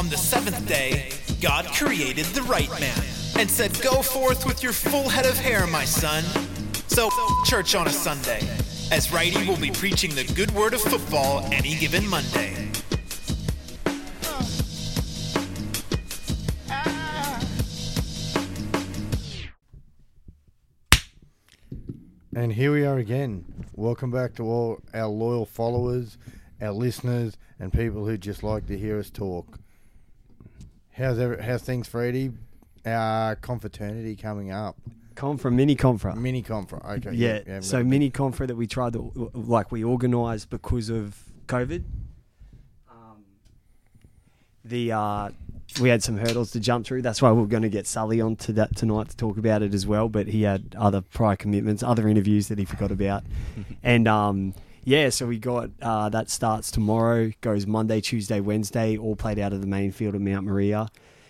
On the seventh day, God created the right man and said, Go forth with your full head of hair, my son. So, church on a Sunday, as Righty will be preaching the good word of football any given Monday. And here we are again. Welcome back to all our loyal followers, our listeners, and people who just like to hear us talk. How's every, how's things, Freddie? Our confraternity coming up. Confra, mini Confra. Mini confra. Okay. yeah. yeah so right. mini Confra that we tried to, like, we organised because of COVID. Um, the uh, we had some hurdles to jump through. That's why we are going to get Sully on to that tonight to talk about it as well. But he had other prior commitments, other interviews that he forgot about, and um, yeah. So we got uh, that starts tomorrow, goes Monday, Tuesday, Wednesday, all played out of the main field at Mount Maria,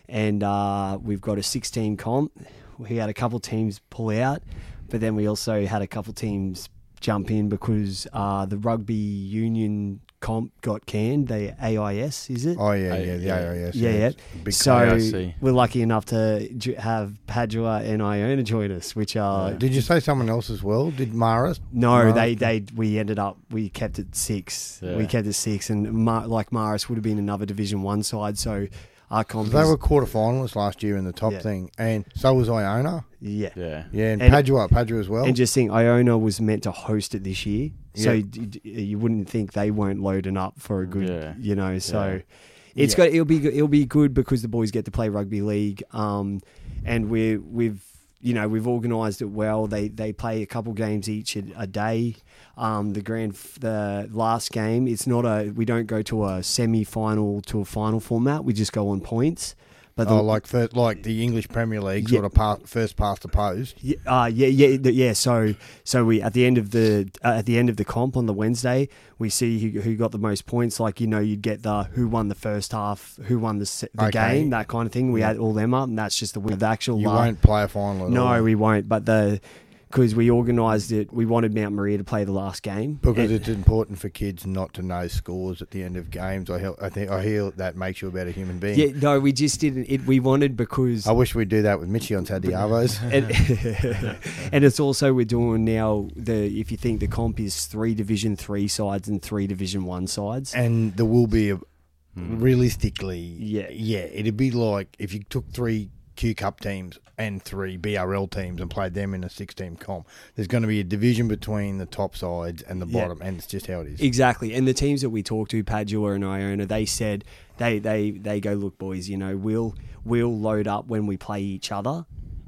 and uh, we've got a 16 comp. We had a couple teams pull out, but then we also had a couple teams jump in because uh, the rugby union comp got canned. The AIS is it? Oh yeah, yeah, the yeah. AIS. Yeah, yeah. Big so AIC. we're lucky enough to ju- have Padua and Iona join us, which are Did you say someone else as well? Did Mara? no, No. they they we ended up we kept it six. Yeah. We kept it six, and Mar- like Marist would have been another Division One side. So our comp, They were quarter finalists last year in the top Yeah. thing, and so was Iona. yeah. Yeah. Yeah, and, And- Padua, Padua as well. And just think, Iona was meant to host it this year, so Yeah. d- d- you wouldn't think they weren't loading up for a good, Yeah. you know. So Yeah. it's Yeah. got it'll be go- it'll be good because the boys get to play rugby league, um, and we we've you know we've organised it well. They they play a couple games each a, a day. Um, the grand the last game it's not a we don't go to a semi final to a final format. We just go on points. But the, oh, like like the English Premier League, Yeah. sort of first past the post. Yeah, uh, yeah, yeah, yeah. So, so we at the end of the uh, at the end of the comp on the Wednesday, we see who, who got the most points. Like you know, you'd get the who won the first half, who won the the Okay. game, that kind of thing. We Yeah. add all them up, and that's just the, the actual. You la- won't play a final at all. No, we won't. But the because we organised it, we wanted Mount Maria to play the last game Because And- it's important for kids not to know scores at the end of games. I, hel- I think I hear that makes you a better human being. yeah, no, we just didn't. It we wanted because I wish we'd do that with Mitchie on Saturday Arvos. and, and it's also we're doing now the if you think the comp is three division three sides and three division one sides and there will be a Hmm. realistically, Yeah. yeah, it'd be like if you took three Q Cup teams and three BRL teams and played them in a six-team comp. There's going to be a division between the top sides and the Yeah. bottom, and it's just how it is. Exactly, and the teams that we talked to, Padua and Iona, they said they they they go look, boys. You know, we'll we'll load up when we play each other,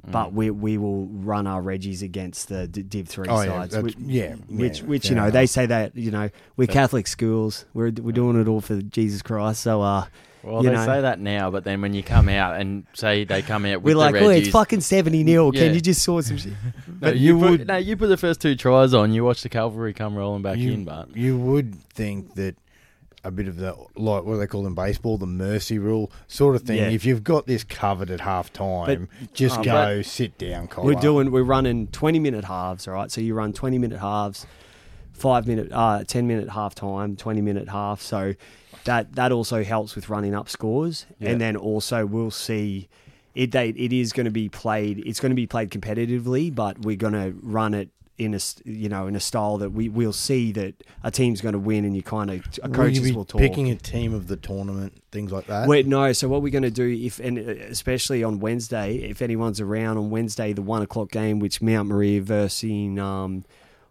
but we we will run our Reggies against the D- Div three Oh, sides. that's- which, yeah, which yeah, which you know enough. they say that you know we're Catholic schools. We're we're doing it all for Jesus Christ. So uh, Well, You they know. say that now, but then when you come out and say they come out we're with like, the oh, it's fucking seventy nil. Yeah. Can you just sort some shit? no, but you, you put, would- no, you put the first two tries on. You watch the cavalry come rolling back you, in, but you would think that a bit of the like what do they call in baseball the mercy rule sort of thing. Yeah. If you've got this covered at half time, just Oh, go sit down, Cole. We're doing we're running twenty minute halves, all right. So you run twenty minute halves, five minute, uh, ten minute half time, twenty minute half. So that that also helps with running up scores, Yeah. and then also we'll see. It they, it is going to be played. It's going to be played competitively, but we're going to run it in a you know in a style that we we'll see that a team's going to win, and you kind of Will you coaches be will talk. picking a team of the tournament, things like that. Wait, no. So what we're going to do, if and uh, especially on Wednesday, if anyone's around on Wednesday, the one o'clock game, which Mount Maria versus, um,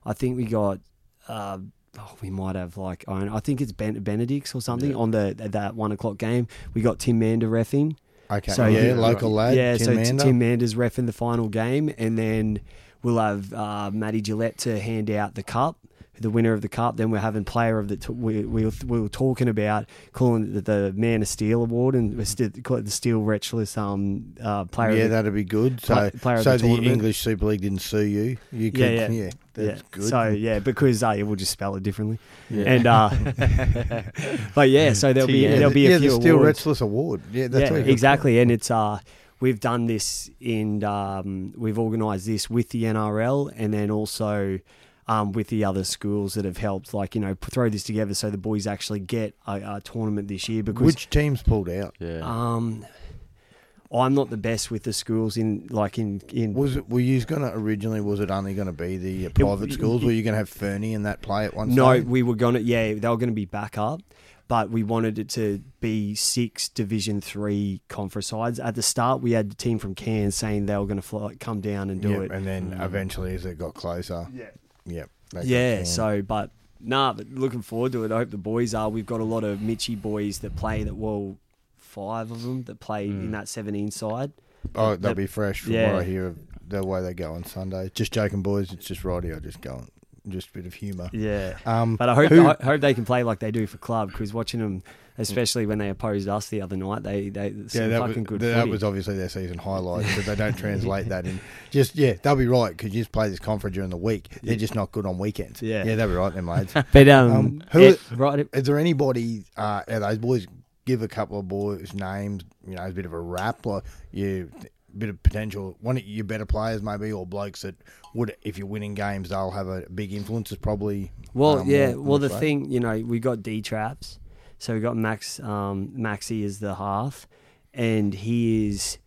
I think we got, uh, oh, we might have like, I I think it's ben, Benedict's or something Yeah. on the that one o'clock game. We got Tim Mander refing. okay, so yeah, local lad, yeah, Tim so Mander. Tim Mander's refing the final game, and then we'll have uh, Matty Gillett to hand out the cup. The winner of the cup. Then we're having player of the. T- we, we, were, we were talking about calling it the Man of Steel award, and we still call it the Steel Wretchless um uh, player. yeah, of the, that'd be good. So, of so the the. English Super League didn't sue you. You could, Yeah, yeah, yeah. that's yeah. good. So yeah, because uh, we'll just spell it differently. yeah. And uh, but yeah, so there'll be there'll be yeah, a few the Steel awards. Wretchless Award. Yeah, that's yeah, exactly. And it's uh, we've done this in um, we've organised this with the NRL, and then also um, with the other schools that have helped, like you know, throw this together so the boys actually get a, a tournament this year. Because Which teams pulled out? Yeah. um, I'm not the best with the schools in like in in Was it? Were you going to originally? Was it only going to be the uh, private it- schools? Were you going to have Fernie and that play at one No, stage? we were gonna. Yeah, they were gonna be back up, but we wanted it to be six Division Three conference sides. At the start, we had the team from Cairns saying they were gonna fly, come down and do Yep, it. and then eventually, as it got closer, Yeah. Yep, Yeah. So, but nah, but looking forward to it. I hope the boys are. We've got a lot of Mitchy boys that play. That well, five of them that play in that seventeen side. oh, they'll be fresh from yeah. what I hear of the way they go on Sunday. Just joking, boys. It's just righty. I just going, just a bit of humour. Yeah. Um, But I hope who- I hope they can play like they do for club because watching them, especially when they opposed us the other night, they they some yeah, that was, fucking good. that footy. was obviously their season highlight, but they don't translate that in. Just yeah, they'll be right because you just play this conference during the week. They're just not good on weekends. Yeah. yeah, they'll be right, there, mates. But um, Um, who it- are- right? Is there anybody? Uh, are those boys give a couple of boys names? You know, a bit of a rap, like you, bit of potential. One of your better players, maybe, or blokes that would, if you're winning games, they'll have a big influence. Is probably Well, um, yeah. more- Well, more the so. thing, you know, we got D traps, so we got Max. Um, Maxi is the half, and he is.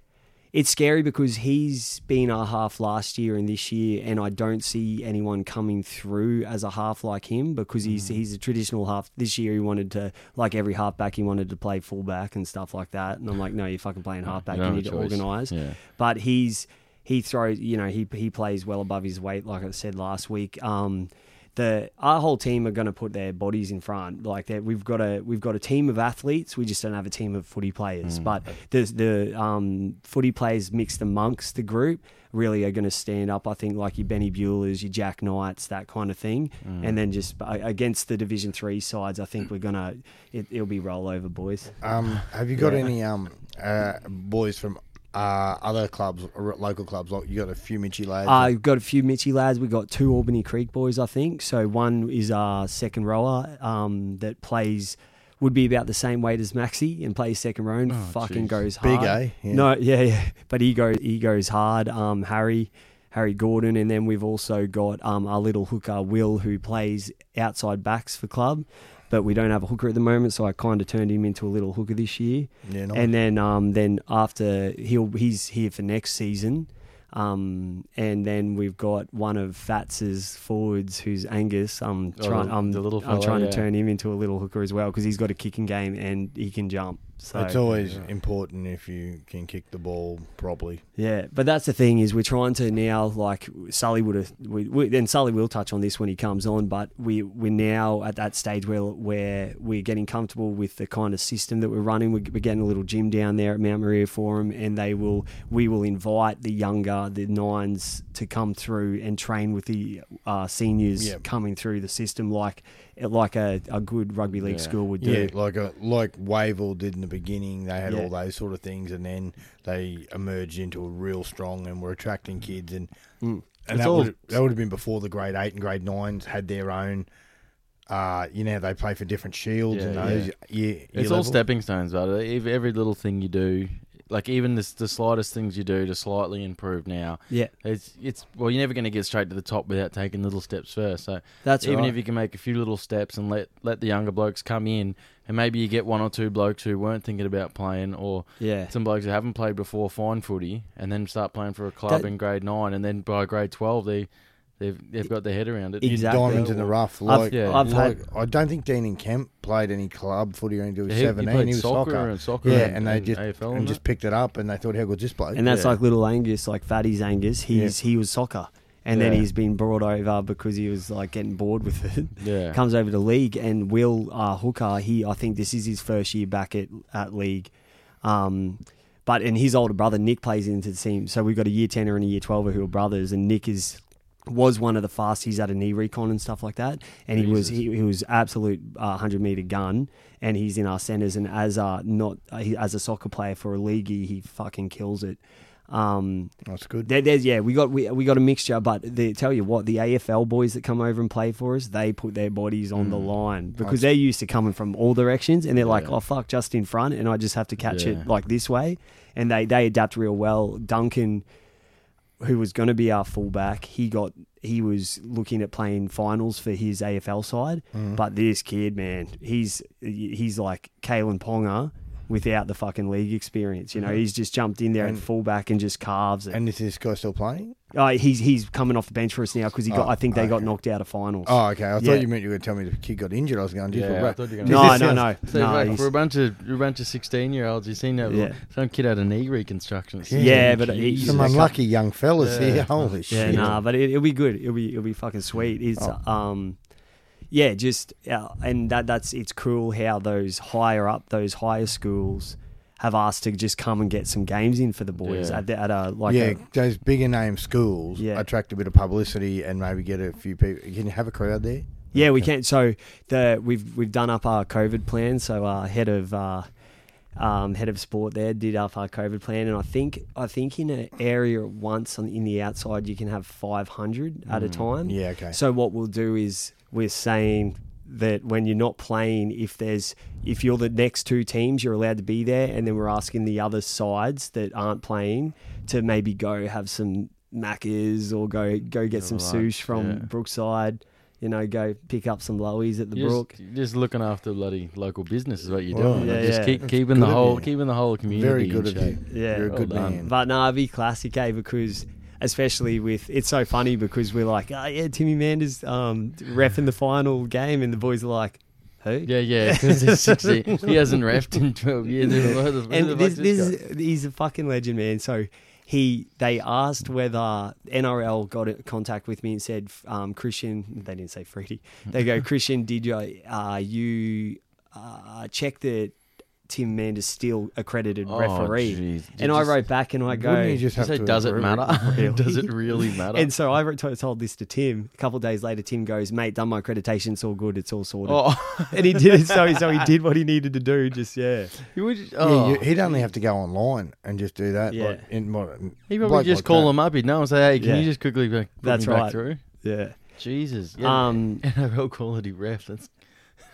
It's scary because he's been our half last year and this year, and I don't see anyone coming through as a half like him because he's Mm. he's a traditional half. This year he wanted to, like every halfback, he wanted to play fullback and stuff like that. And I'm like, no, you're fucking playing halfback. You You, need to organise Yeah. but he's he throws you know he he plays well above his weight like I said last week um the our whole team are going to put their bodies in front. Like that we've got a we've got a team of athletes. We just don't have a team of footy players. But the the um footy players mixed amongst the group really are going to stand up I think like your Benny Buellers your Jack Knights that kind of thing. And then just uh, against the division 3 sides I think we're going to it, it'll be rollover boys. Um, have you got any um uh, boys from uh, other clubs, or local clubs? Like you got a few Mitchy lads. Uh, we've got a few Mitchy lads. We've got two Albany Creek boys, I think. So one is our second rower um, that plays, would be about the same weight as Maxi and plays second row and Oh, fucking jeez. goes Big, hard. eh? Yeah. No, yeah, yeah. But he goes, he goes hard. Um, Harry, Harry Gordon. And then we've also got um, our little hooker, Will, who plays outside backs for club. But we don't have a hooker at the moment, so I kind of turned him into a little hooker this year. yeah, nice. And then um, then after he'll he's here for next season. Um, and then we've got one of Fats's forwards, who's Angus. I'm Oh, trying. the- I'm, the little I'm trying yeah. to turn him into a little hooker as well because he's got a kicking game and he can jump. So it's always important if you can kick the ball properly. yeah, but that's the thing is we're trying to now like Sully would have, we, we, and Sully will touch on this when he comes on. But we we're now at that stage where where we're getting comfortable with the kind of system that we're running. We're, we're getting a little gym down there at Mount Maria Forum, and they will we will invite the younger the nines to come through and train with the uh, seniors Yep. coming through the system like like a, a good rugby league Yeah. school would do. Yeah, like a, like Wavell did in the beginning. They had Yeah. all those sort of things, and then they emerged into a real strong and were attracting kids. And Mm. and It's that all- would that would have been before the grade eight and grade nines had their own. Uh, you know, they play for different shields and those. yeah. Yeah, year It's all stepping stones, but every, every little thing you do, like even this, the slightest things you do to slightly improve now, Yeah, it's it's well, you're never going to get straight to the top without taking little steps first. So that's even right. if you can make a few little steps and let let the younger blokes come in, and maybe you get one or two blokes who weren't thinking about playing, or yeah. some blokes who haven't played before find footy, and then start playing for a club That- in grade nine, and then by grade twelve they they've they've got their head around it. It- Your Exactly. diamonds in the rough. I've- Like, yeah. I've like, had- I don't think Dean and Kemp played any club footy until he was He- he seventeen. played He was soccer soccer. and soccer yeah, and- and, they just AFL and and just picked it up, and they thought, "How good's this bloke?" And that's Yeah. like little Angus, like Fatty's Angus. He's he was soccer, and then he's been brought over because he was like getting bored with it. Yeah. Comes over to league, and Will uh, Hooker. He I think this is his first year back at at league. Um, but and his older brother Nick plays into the team. So we've got a year tenner and a year twelve who are brothers, and Nick is was one of the fast. He's had a knee recon and stuff like that, and he was he, he was absolute uh, hundred meter gun, and he's in our centers. And as a not uh, he, as a soccer player for a league, he, fucking kills it. Um, That's good. there, there's yeah, we got we, we got a mixture, but they tell you what, the AFL boys that come over and play for us, they put their bodies on the line because they're used to coming from all directions, and they're like, Yeah. oh fuck, just in front, and I just have to catch Yeah. it like this way, and they they adapt real well. Duncan, who was going to be our fullback, he got he was looking at playing finals for his AFL side. Mm. But this kid, man, he's he's like Kalyn Ponga without the fucking league experience. You know, he's just jumped in there And- at fullback and just carves it. And is this guy still playing? Uh, he's he's coming off the bench for us now because he got. Oh, I think they got knocked out of finals. Oh, okay. I Yeah. thought you meant you were telling me the kid got injured. I was going, Yeah, yeah, I thought you were gonna no, this no, sound- no, So no. like, for a bunch of a bunch of sixteen year olds, you've seen that Yeah. some kid had a knee reconstruction. at Yeah. Yeah, but he's- Jesus. Some unlucky young fellas Yeah. here. Holy Yeah, shit. nah, but it, it'll be good. It'll be it'll be fucking sweet. It's Oh. um, yeah, just uh, and that that's it's cool how those higher up, those higher schools have asked to just come and get some games in for the boys Yeah. at, the, at a like yeah, a, those bigger name schools Yeah. attract a bit of publicity and maybe get a few people. Can you have a crowd there? Yeah, we Okay. can. So the we've we've done up our COVID plan. So our head of uh, um, head of sport there did up our COVID plan, and I think I think in an area at once on in the outside you can have five hundred at a Mm. time. Yeah, okay. So what we'll do is we're saying that when you're not playing, if there's if you're the next two teams, you're allowed to be there, and then we're asking the other sides that aren't playing to maybe go have some Maccas or go go get some Right, sush from yeah. Brookside. You know, go pick up some lowies at the You're brook. Just, just looking after bloody local business is what you're Well, doing. yeah, just yeah. keep That's keeping the whole you. keeping the whole community. Very in good of shape. you. Yeah. You're a Well good done. man. But no, it'd be classic, eh? Because especially with it's so funny because we're like, oh yeah, Timmy Manders um refing the final game, and the boys are like, who? Yeah, yeah. Because he's 16. he hasn't refed in 12 years. The- who and this, this is, he's a fucking legend, man. So he they asked whether NRL got in contact with me and said um, Christian. They didn't say Freddie. They go Christian. Did you uh, you uh, check that Tim Manders still accredited Oh, referee? jeez. and You I wrote back and I go. Wouldn't you just have say, to does it matter? Really? does it really matter? And so I wrote, told, told this to Tim. A couple of days later, Tim goes, "Mate, done my accreditation. It's all good. It's all sorted." oh, And he did it. So, so he did what he needed to do. Just yeah, you would, Yeah, oh. you, he'd only have to go online and just do that. Yeah. Like, in, what, he probably just like call that. him up. He'd know and say, hey, can Yeah. you just quickly put That's me back right. through? yeah, Jesus. Yeah. um, NRL quality ref. That's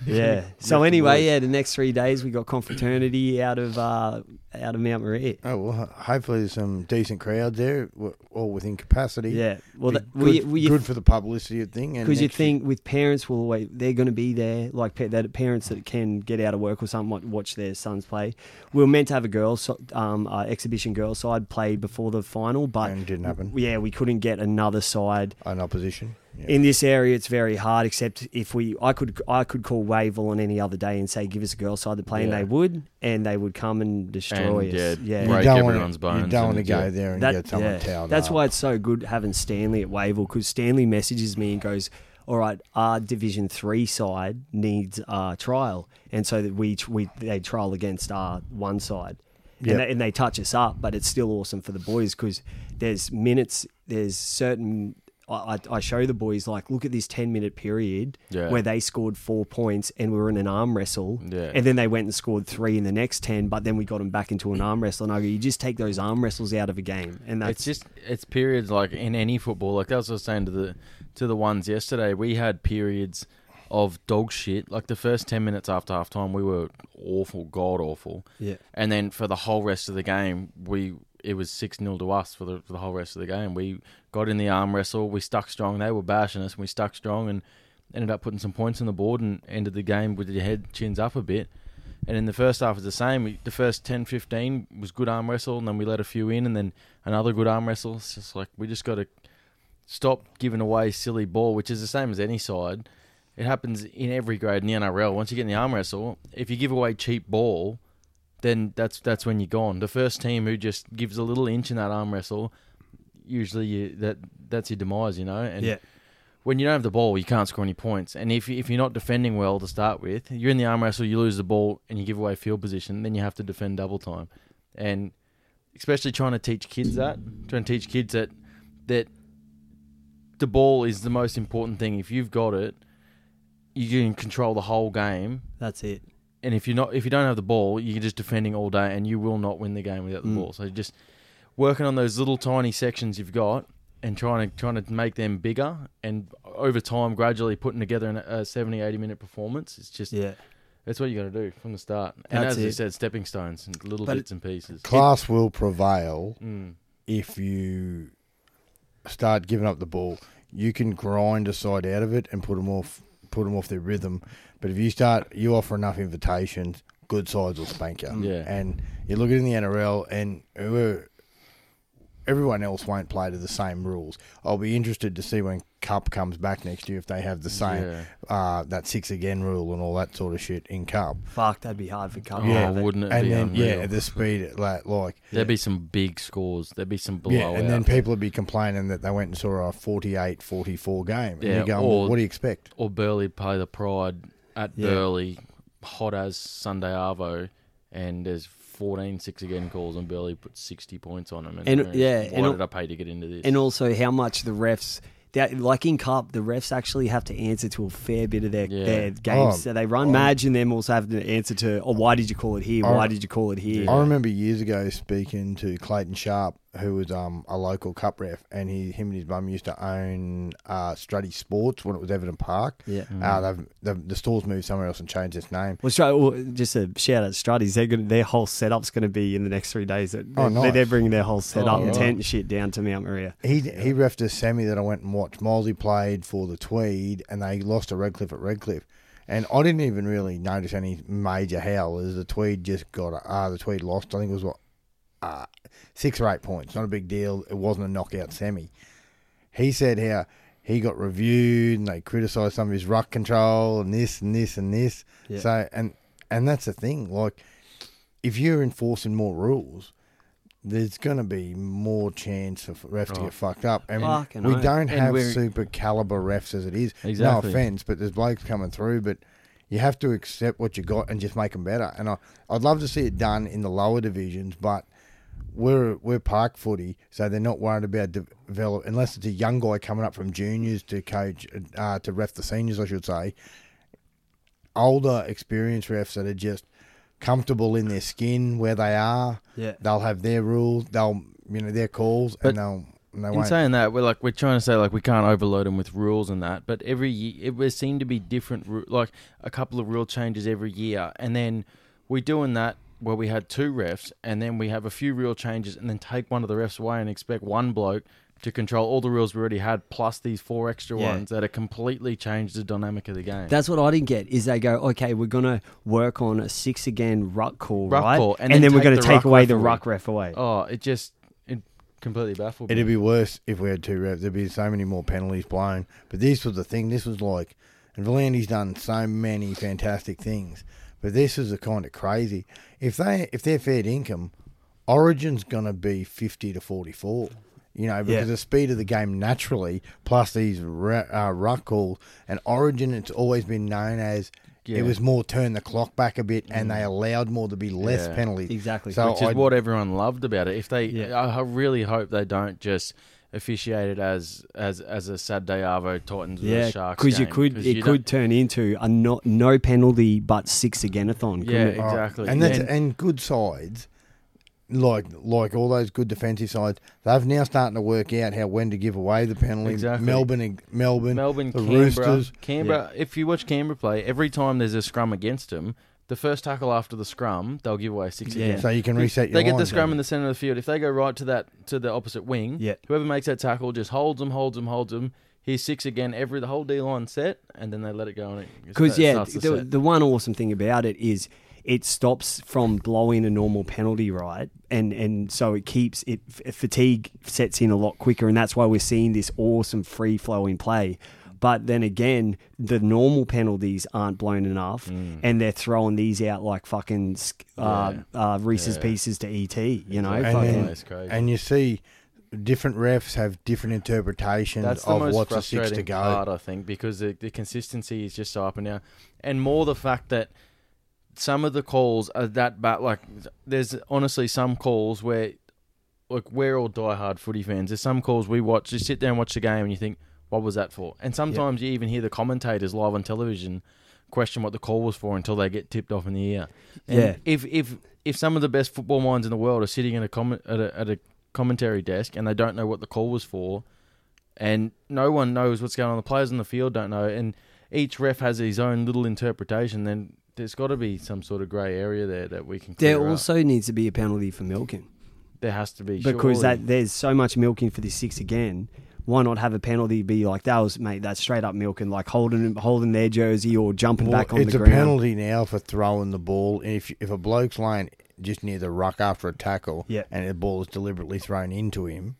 yeah. So anyway, yeah, the next three days we got confraternity out of uh, out of Mount Maria. Oh well, hopefully there's some decent crowds there, all within capacity. Yeah, well, that, we, good, we, good for the publicity thing. because you think with parents will always they're going to be there like that parents that can get out of work or something watch their sons play we were meant to have a girls um, uh, exhibition girls side played before the final but and didn't happen. yeah we couldn't get another side An opposition. Yeah. in this area it's very hard except if we I could I could call Wavell on any other day and say give us a girls side to play and Yeah. they would and they would come and destroy And, us yeah, yeah break don't everyone's wanna, You bones don't want to and, go yeah. there and That- get someone yeah. towed That's up. why it's so good having Stanley at Wavell because Stanley messages me and goes, "All right, our Division Three side needs a trial," and so that we we they trial against our one side, Yep. and, they, and they touch us up. But it's still awesome for the boys because there's minutes, there's certain. I, I show the boys like, look at this ten minute period Yeah. where they scored four points and we were in an arm wrestle, Yeah. and then they went and scored three in the next ten, but then we got them back into an arm wrestle. And I go, you just take those arm wrestles out of a game, and that's it's just it's periods like in any football. Like that's what I was saying to the to the ones yesterday. We had periods of dog shit. Like the first ten minutes after halftime, we were awful, god awful. yeah. And then for the whole rest of the game, we it was six 0 to us for the for the whole rest of the game. We got in the arm wrestle. We stuck strong. They were bashing us. and We stuck strong and ended up putting some points on the board and ended the game with your head chins up a bit. And in the first half, it's the same. We, the first 10, 15 was good arm wrestle, and then we let a few in, and then another good arm wrestle. It's just like we just got to stop giving away silly ball, which is the same as any side. It happens in every grade in the NRL. Once you get in the arm wrestle, if you give away cheap ball, then that's that's when you're gone. The first team who just gives a little inch in that arm wrestle, usually you, that that's your demise, you know. And Yeah. when you don't have the ball, you can't score any points. And if if you're not defending well to start with, you're in the arm wrestle, you lose the ball, and you give away field position, then you have to defend double time. And especially trying to teach kids that, trying to teach kids that that the ball is the most important thing. If you've got it, you can control the whole game. That's it. And if you're not, if you don't have the ball, you're just defending all day, and you will not win the game without the Mm. ball. So just working on those little tiny sections you've got, and trying to trying to make them bigger, and over time, gradually putting together an, a 70, 80 minute performance. It's just Yeah. that's what you got to do from the start. And That's as you said, stepping stones and little But bits and pieces. Class will prevail Mm. if you start giving up the ball, you can grind a side out of it and put them off, put them off their rhythm. But if you start, you offer enough invitations, good sides will spank you. Mm. Yeah. And you look at it in the NRL, and whoever- everyone else won't play to the same rules. I'll be interested to see when Cup comes back next year if they have the same Yeah. uh, that six again rule and all that sort of shit in Cup. Fuck, that'd be hard for Cup. Oh, Yeah, wouldn't it and be then unreal? yeah, the speed like like There'd be some big scores. There'd be some blowout. yeah, and then people would be complaining that they went and saw a 48-44 game. And Yeah, you're going, or- well, what do you expect? or Burleigh play the Pride at Yeah. Burleigh, hot as Sunday Arvo, and there's 14 six again calls, and Burleigh put 60 points on them. And, And- yeah, why and- did I pay to get into this? And also how much the refs. That, like in Cup, the refs actually have to answer to a fair bit of their, Yeah. their games Oh, that they run. oh. Madge and them also have to answer to, oh, why did you call it here? I- Why did you call it here? I remember years ago speaking to Clayton Sharp, who was um, a local cup ref, and he, him and his mum used to own uh, Struddy Sports when it was Everton Park. Yeah. Uh, they've, they've, the store's moved somewhere else and changed its name. Well, well, just a shout out to Struddies. They're gonna, their whole setup's going to be in the next three days. They're, Oh, nice. they're bringing their whole setup, Oh, tent and shit down to Mount Maria. He he refed a semi that I went and watched. Mosley played for the Tweed, and they lost to Redcliffe at Redcliffe. And I didn't even really notice any major howlers. The Tweed just got uh, the Tweed lost. I think it was what uh, six or eight points. Not a big deal. It wasn't a knockout semi. He said how he got reviewed and they criticised some of his ruck control and this and this and this. Yeah. So and and that's the thing. Like if you're enforcing more rules, there's going to be more chance of refs to Oh. get fucked up. And Fucking we don't have super caliber refs as it is. Exactly. No offense, but there's blokes coming through, but you have to accept what you got and just make them better. And I, I'd love to see it done in the lower divisions, but we're we're park footy, so they're not worried about de- develop unless it's a young guy coming up from juniors to coach uh, to ref the seniors, I should say. Older, experienced refs that are just comfortable in their skin where they are. Yeah. They'll have their rules. They'll you know their calls, But and they'll. And they In won't. saying that, we're like we're trying to say like we can't overload them with rules and that, but every year it would seem to be different. Like a couple of rule changes every year, and then we're doing that where we had two refs, and then we have a few rule changes, and then take one of the refs away and expect one bloke to control all the rules we already had, plus these four extra Yeah. ones that have completely changed the dynamic of the game. That's what I didn't get. Is they go, okay, we're gonna work on a six again ruck call, Ruck right? call, and, and then, then we're gonna take away ref the ruck ref away. oh, it just it completely baffled me. It'd be worse if we had two refs. There'd be so many more penalties blown. But this was the thing. This was like, and V'landys's done so many fantastic things. But this is the kind of crazy. If they if they're fair income, Origin's gonna be fifty to forty four. You know, because Yeah. the speed of the game naturally, plus these uh, ruck calls, and Origin, it's always been known as Yeah. it was more turn the clock back a bit, and they allowed more to be less Yeah. penalties. Exactly. So which is I- what everyone loved about it. If they, I really hope they don't just officiate it as as as a Saturday Arvo Titans with Yeah, a Sharks because you game, could 'cause it you could turn into a no, no penalty but six again-a-thon. Yeah, couldn't it? Oh, exactly. And that's And- and good sides, like like all those good defensive sides, they've now starting to work out how when to give away the penalty. Exactly. Melbourne, Melbourne, Melbourne, the Canberra, Roosters. Canberra. If you watch Canberra play, every time there's a scrum against them, the first tackle after the scrum, they'll give away six Yeah. again. So you can reset your They get the lines, scrum don't in the center of the field. If they go right to that to the opposite wing, Yeah. whoever makes that tackle just holds them, holds them, holds them. Here's six again. Every the whole D line set, and then they let it go. And it Because yeah, starts to the, set. the one awesome thing about it is it stops from blowing a normal penalty, right? And and so it keeps it f- fatigue sets in a lot quicker, and that's why we're seeing this awesome free flowing play. But then again, the normal penalties aren't blown enough, and they're throwing these out like fucking sk- uh, uh, Reese's Yeah. Pieces to ET. You know, And then- That's crazy. And you see, different refs have different interpretations That's the of most what's a six to go. part, I think, because the, the consistency is just so up and down, and more the fact that some of the calls are that bad. Like, there's honestly some calls where, like, we're all diehard footy fans. There's some calls we watch, you sit there and watch the game, and you think, what was that for? And sometimes you even hear the commentators live on television question what the call was for until they get tipped off in the ear. And Yeah. If if if some of the best football minds in the world are sitting in a comment at a, at a commentary desk and they don't know what the call was for, and no one knows what's going on. The players on the field don't know, and each ref has his own little interpretation. Then there's got to be some sort of grey area there that we can. there Clear up. also needs to be a penalty for milking. there has to be because surely. that there's so much milking for this six again. Why not have a penalty be like that was mate that's straight up milking like holding holding their jersey or jumping Well, back on the ground. it's the a penalty now for throwing the ball. If if a bloke's lying just near the ruck after a tackle, Yeah. and the ball is deliberately thrown into him,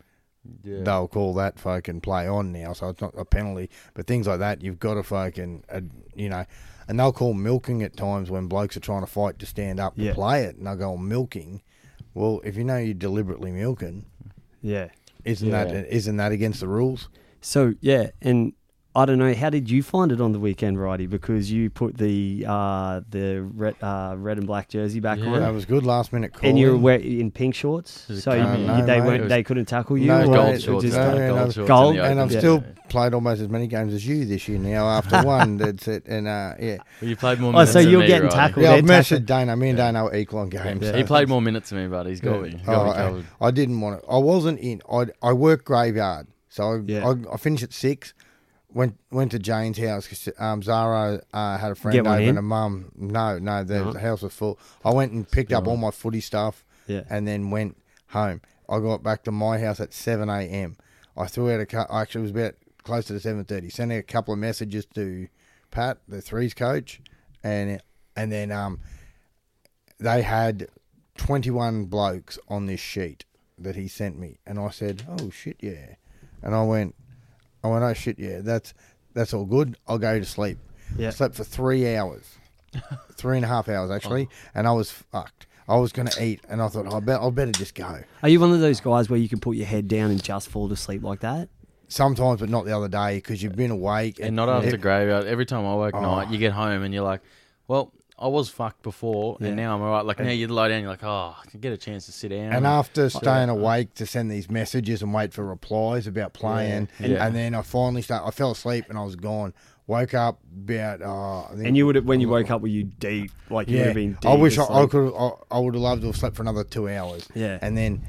Yeah. they'll call that fucking play on now. So it's not a penalty. But things like that, you've got to fucking, uh, you know, and they'll call milking at times when blokes are trying to fight to stand up Yeah. to play it, and they'll go milking. Well, if you know you're deliberately milking, Yeah. Isn't Yeah. that isn't that against the rules? So yeah, and I don't know how did you find it on the weekend, Righty? Because you put the uh, the red, uh, red and black jersey back Yeah. on, That was good last minute call. and you were in pink shorts, so you, No, they mate. weren't It they couldn't tackle you. No, or mate, gold shorts. just- no, gold I've- shorts Gold? and I've open. still Yeah. played almost as many games as you this year now. After one, that's it. And uh, yeah, Well, you played more Oh, so you're getting Roddy. tackled. yeah. I've they're messaged Dana. Me and Dana are equal on games. Yeah. so- He played more minutes than me, but he's got me. He's got Oh, covered. I, I didn't want it. I wasn't in. I I work graveyard, so I, Yeah. I, I finished at six. Went went to Jane's house because um, Zara uh, had a friend Get one over in? and a mum. No, no, the, No. house was full. I went and picked up all my footy stuff Yeah. and then went home. I got back to my house at seven a.m. I threw out a. cou- Actually, it was about close to the seven thirty. Sent out a couple of messages to Pat, the threes coach, and and then um, they had 21 blokes on this sheet that he sent me and I said oh shit yeah and I went Oh, I went oh shit yeah that's that's all good I'll go to sleep Yeah. I slept for three hours three and a half hours actually oh. and I was fucked I was going to eat and I thought I bet I better just go Are you one of those guys where you can put your head down and just fall to sleep like that? sometimes but not the other day because you've been awake And not after it- graveyard. Every time I work Oh. night, you get home and you're like, well, I was fucked before, Yeah. and now I'm all right. Like now you lie down, you're like, oh, I can get a chance to sit down. And after staying awake to send these messages and wait for replies about playing, Yeah. Yeah. and then I finally start. I fell asleep and I was gone. Woke up about. Uh, I think- And you would have, when you woke up, were you deep? Like you would have been deep. I wish I, I asleep? could. I, I would have loved to have slept for another two hours. Yeah. and then.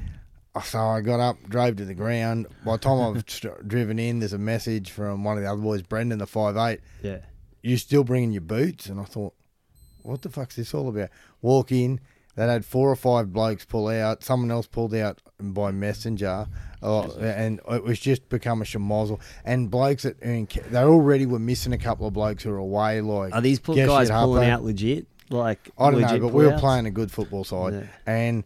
uh, So I got up, drove to the ground. By the time I've st- driven in, there's a message from one of the other boys, Brendan, the five eight. Yeah. You still bringing your boots? And I thought, what the fuck's this all about? Walk in, they had four or five blokes pull out. Someone else pulled out by messenger. Oh, and it was just become a schmozzle. And blokes that earn, they already were missing a couple of blokes who were away. Like Are these guys pulling Harper. out legit? Like I don't know, but we were pullouts? playing a good football side. Yeah. And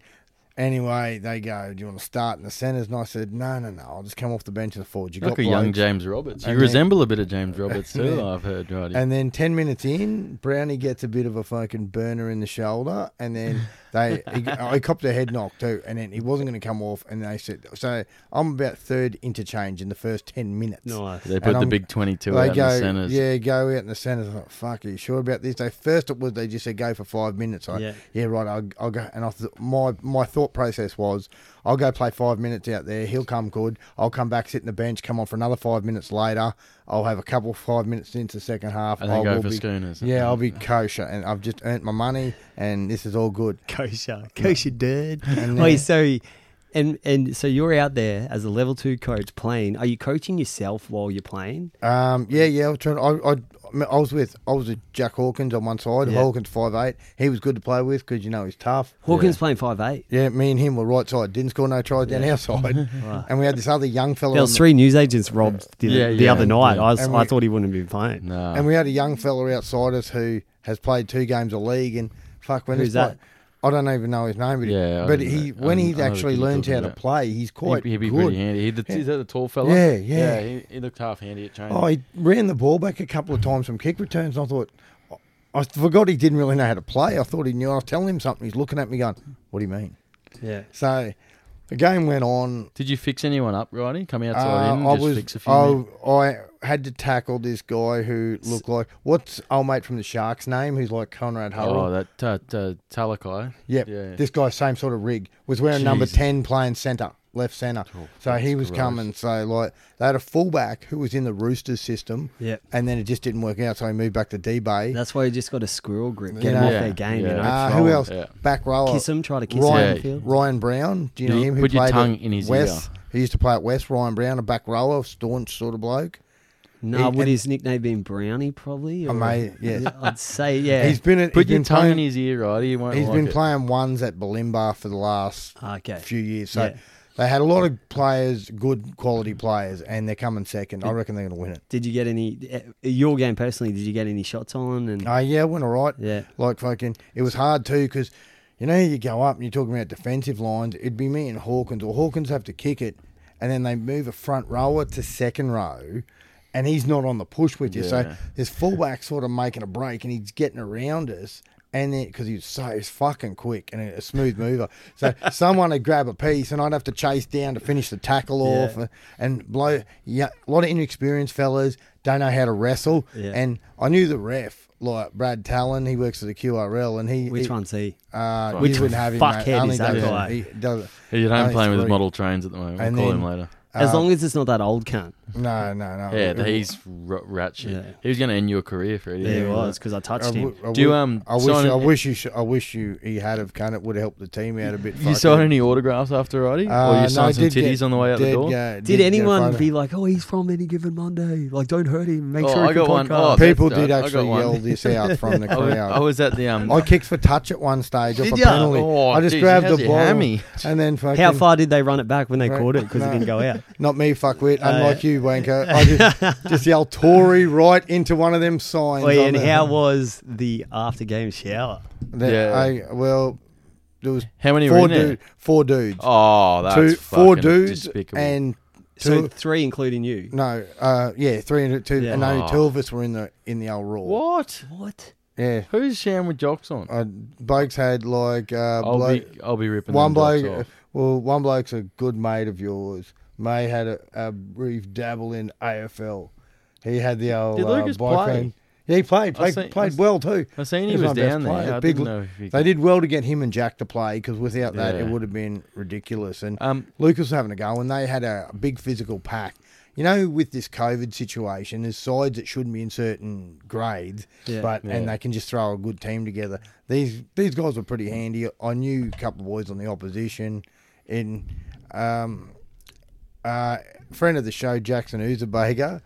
anyway, they go, "Do you want to start in the centres?" And I said, "No, no, no. I'll just come off the bench in the forward." You like got a young. James Roberts. You And then- resemble a bit of James Roberts too. Yeah. I've heard, right? And then ten minutes in, Brownie gets a bit of a fucking burner in the shoulder, and then they he, I copped a head knock too, and then he wasn't going to come off, and they said, so I'm about third interchange in the first ten minutes. Nice. they put and the I'm- big 22 They out go, in the centres. yeah, go out in the centres. I thought, fuck, are you sure about this? They first it was they just said go for five minutes. I, Yeah. yeah, right. I'll, I'll go, and I thought my my thought process was I'll go play five minutes out there. He'll come good. I'll come back, sit in the bench, come on for another five minutes later. I'll have a couple five minutes into the second half. And then I go will for be, schooners. Yeah, I'll be kosher, and I've just earned my money, and this is all good. Kosher, kosher dude. And Wait, then- so and and so you're out there as a level two coach playing. Are you coaching yourself while you're playing? Um, yeah, yeah. I was trying. I, I, I was with I was with Jack Hawkins on one side. Yeah. Hawkins five eight. He was good to play with because you know he's tough. Hawkins playing five eight. Yeah, me and him were right side. Didn't score no tries down our side. And we had this other young fella. There on was the- three news agents robbed the, Yeah, the yeah, other night. yeah. I, was, And I we- thought he wouldn't have been playing. No. and we had a young fella outside us who has played two games of league. And fuck, when Who's he's that? I don't even know his name, but, Yeah, I but he know. when I he actually learned how talking to about. play, he's quite He'd, he'd be good. pretty handy. He, the, Yeah. Is that the tall fella? Yeah, yeah. he, he looked half handy at training. Oh, he ran the ball back a couple of times from kick returns. And I thought, I forgot he didn't really know how to play. I thought he knew. I was telling him something. He's looking at me going, "What do you mean?" Yeah. So the game went on. Did you fix anyone up, Roddy? Coming outside Uh, in, I just was, fix a few. I, I had to tackle this guy who looked like what's old mate from the Sharks name, who's like Conrad Oh, that uh, uh, Talakai. yep, yeah. this guy same sort of rig was wearing number ten, playing centre, left centre. Oh, so he was gross. coming. So like they had a fullback who was in the Roosters system, Yep. and then it just didn't work out. So he moved back to D Bay. That's why you just got a squirrel grip. Get You them know- off Yeah, their game, you know. Uh, throw who 'em. else? Yeah. Back rower. Kiss him, try to kiss Ryan, him on the field. Ryan Brown. Do you know You him? Who put your played tongue in his West. ear. He used to play at West. Ryan Brown, a back rower, staunch sort of bloke. No, He- would his nickname been Brownie probably? I Or, may, yeah. I'd say yeah. He's been at, Put he's your been tongue playing, in his ear, right? He won't He's like been it. playing ones at Bulimba for the last okay. few years. So Yeah. They had a lot of players, good quality players, and they're coming second. I reckon they're going to win it. Did you get any uh, your game personally? Did you get any shots on? And Oh yeah, went all right. yeah, Like fucking, it was hard too because you know you go up and you're talking about defensive lines. It'd be me and Hawkins, or Hawkins have to kick it, and then they move a front rower to second row, and he's not on the push with you. So Yeah. there's fullback sort of making a break, and he's getting around us. And then, because he's so he's fucking quick and a smooth mover, so someone would grab a piece, and I'd have to chase down to finish the tackle Yeah. off, and, and blow. Yeah, a lot of inexperienced fellas don't know how to wrestle, Yeah. and I knew the ref, like Brad Talon, he works at the QRL, and he which he, one's he? Uh, Which you wouldn't have him. fuckhead mate. Is that guy? He does, He's at home Only playing with his model trains at the moment. We'll And call then- him later. As uh, long as it's not that old cunt. No, no, no. Yeah, It- he's r- rat shit. Yeah. He was going to end your career, Freddie. Yeah, he Yeah, was because I I touched w- him. I Do you, um, I wish, sign I wish you, sh- I wish you, he had have kind of would have helped the team out a bit. You fucking- signed any autographs after Roddy? Uh, or no, you signed some did titties get- on the way out the door? go- Did get a anyone be like, "Oh, he's from any given Monday"? Like, don't hurt him. Make Oh, sure I he got can one. Oh, People did I got actually one. yell this out from the crowd. I was at the um. I kicked for touch at one stage off Did a penalty. Oh, I just grabbed the ball hammy? and then How far did they run it back when they caught it because it didn't go out? Not me, fuckwit. Unlike yeah. You, wanker. I just, just yelled Tory right into one of them signs. Wait, and the- how was the after game shower? Then Yeah. I, well, there was How many were four in there? dude, four dudes. Oh, that's two, four dudes despicable. and So two. three, including you. no, uh, yeah, three and two, Yeah. and only Oh. two of us were in the in the old raw. what? What? Yeah, Who's sharing with jocks on? uh, blokes had like uh, I'll bloke, be, I'll be ripping one them bloke. off. Well, one bloke's a good mate of yours. May had a, a brief dabble in AFL. He had the old Did uh, Lucas boyfriend. play? Yeah, he played. Played, seen- played well too. I seen he He was was down there. I Big didn't know if he They did well to get him and Jack to play because without that, it would have been ridiculous. And Um, Lucas was having a go, and they had a big physical pack. You know, with this COVID situation, there's sides that shouldn't be in certain grades, Yeah. but Yeah. and they can just throw a good team together. These these guys were pretty handy. I knew a couple of boys on the opposition, in um, uh, friend of the show Jackson Uzabaga.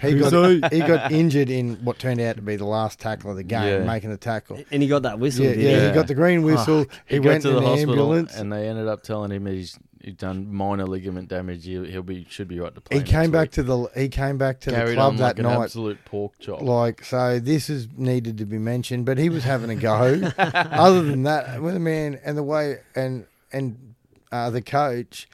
he got he got injured in what turned out to be the last tackle of the game, Yeah. making the tackle. And he got that whistle. Yeah, did yeah, he? he got the green whistle. he, he, went got to in the the hospital ambulance. and they ended up telling him he's he's done minor ligament damage. He'll, he'll be should be right to play. he came back to the he came back to the carried club on that like an night. absolute pork chop. Like so, this is needed to be mentioned, but he was having a go. Other than that, with the man and the way and and uh, the coach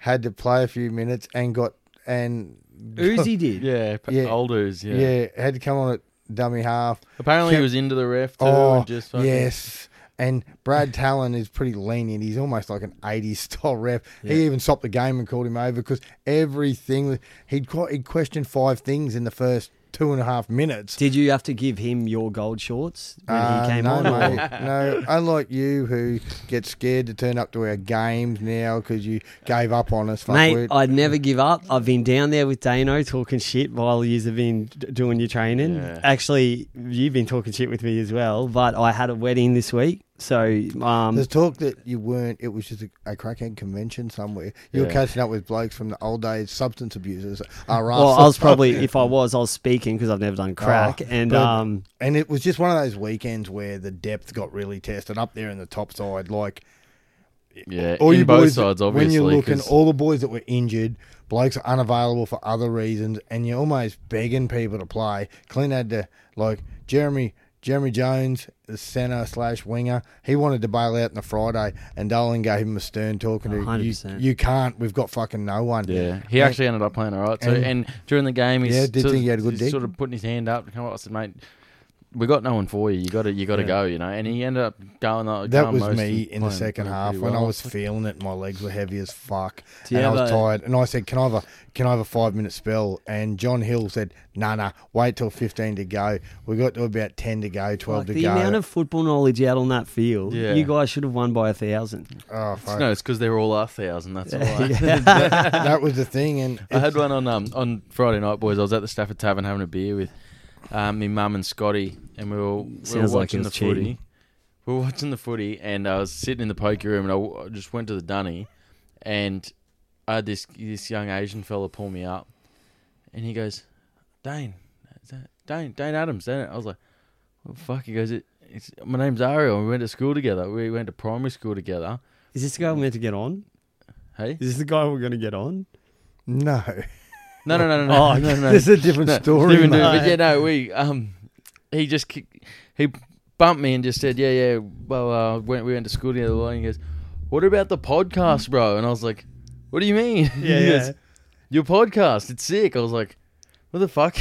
had to play a few minutes and got and Uzi did. yeah, Yeah. old dudes. Yeah. yeah. had to come on at dummy half. Apparently he Kept- was into the ref too. Oh and just fucking, yes. And Brad Talon is pretty lenient. He's almost like an 80s style ref. Yeah. He even stopped the game and called him over because everything he'd que- he'd questioned five things in the first two and a half minutes. Did you have to give him your gold shorts when Uh, he came no, on? or- mate, no, unlike you who get scared to turn up to our games now because you gave up on us. Mate, fuckwit. I'd never give up. I've been down there with Dano talking shit while you've been doing your training. Yeah. Actually, you've been talking shit with me as well. But I had a wedding this week, so um, There's talk that you weren't. It was just a, a crackhead convention somewhere. You were catching up with blokes from the old days, substance abusers. Are well, I was probably if I was, I was speaking because I've never done crack, Oh, and but- um, And it was just one of those weekends where the depth got really tested up there in the top side. Like yeah. all in you both boys, sides, when you're looking, 'cause- all the boys that were injured, blokes are unavailable for other reasons, and you're almost begging people to play. Clint had to like Jeremy. Jeremy Jones, the centre slash winger, he wanted to bail out in the Friday, and Dolan gave him a stern talking to you. 100%. You can't. We've got fucking no one. Yeah, he And- actually ended up playing all right. So, and- and, during the game, he's Yeah, did sort think he had a good he's dig. sort of putting his hand up to come up. I said, mate, we got no one for you. You got to, you got to Yeah. go. You know. And he ended up going. Uh, That going was me in the second half pretty when I was feeling it. My legs were heavy as fuck, Do and I was a- tired. And I said, "Can I have a can I have a five minute spell?" And John Hill said, "No, no, wait till fifteen to go." We got to about ten to go, twelve like, to the go. amount of football knowledge out on that field, Yeah. you guys should have won by a thousand. oh, fuck. No, it's because they're all a thousand. That's why. that was the thing, and I had one on um on Friday night, boys. I was at the Stafford Tavern having a beer with um, my mum and Scotty, and we were, we were Sounds like watching it the was cheating. footy. We were watching the footy, and I was sitting in the poker room, and I w- I just went to the dunny, and I had this this young Asian fella pull me up, and he goes, "Dane, is that Dane, Dane Adams." Dane. I was like, "What the fuck?" He goes, it, it's, "My name's Ariel. and We went to school together. We went to primary school together." Is this the guy we're meant to get on? Hey, Is this the guy we're going to get on? No, no, no, no, no, Oh, no, no, no. this is a different No, story. different mate. but yeah, no, we um, he just kicked, he bumped me and just said, yeah, yeah. Well, uh, went, we went to school the other day. And he goes, "What about the podcast, bro?" And I was like, "What do you mean?" Yeah, He yeah. goes, Your podcast, it's sick. I was like, "What the fuck?"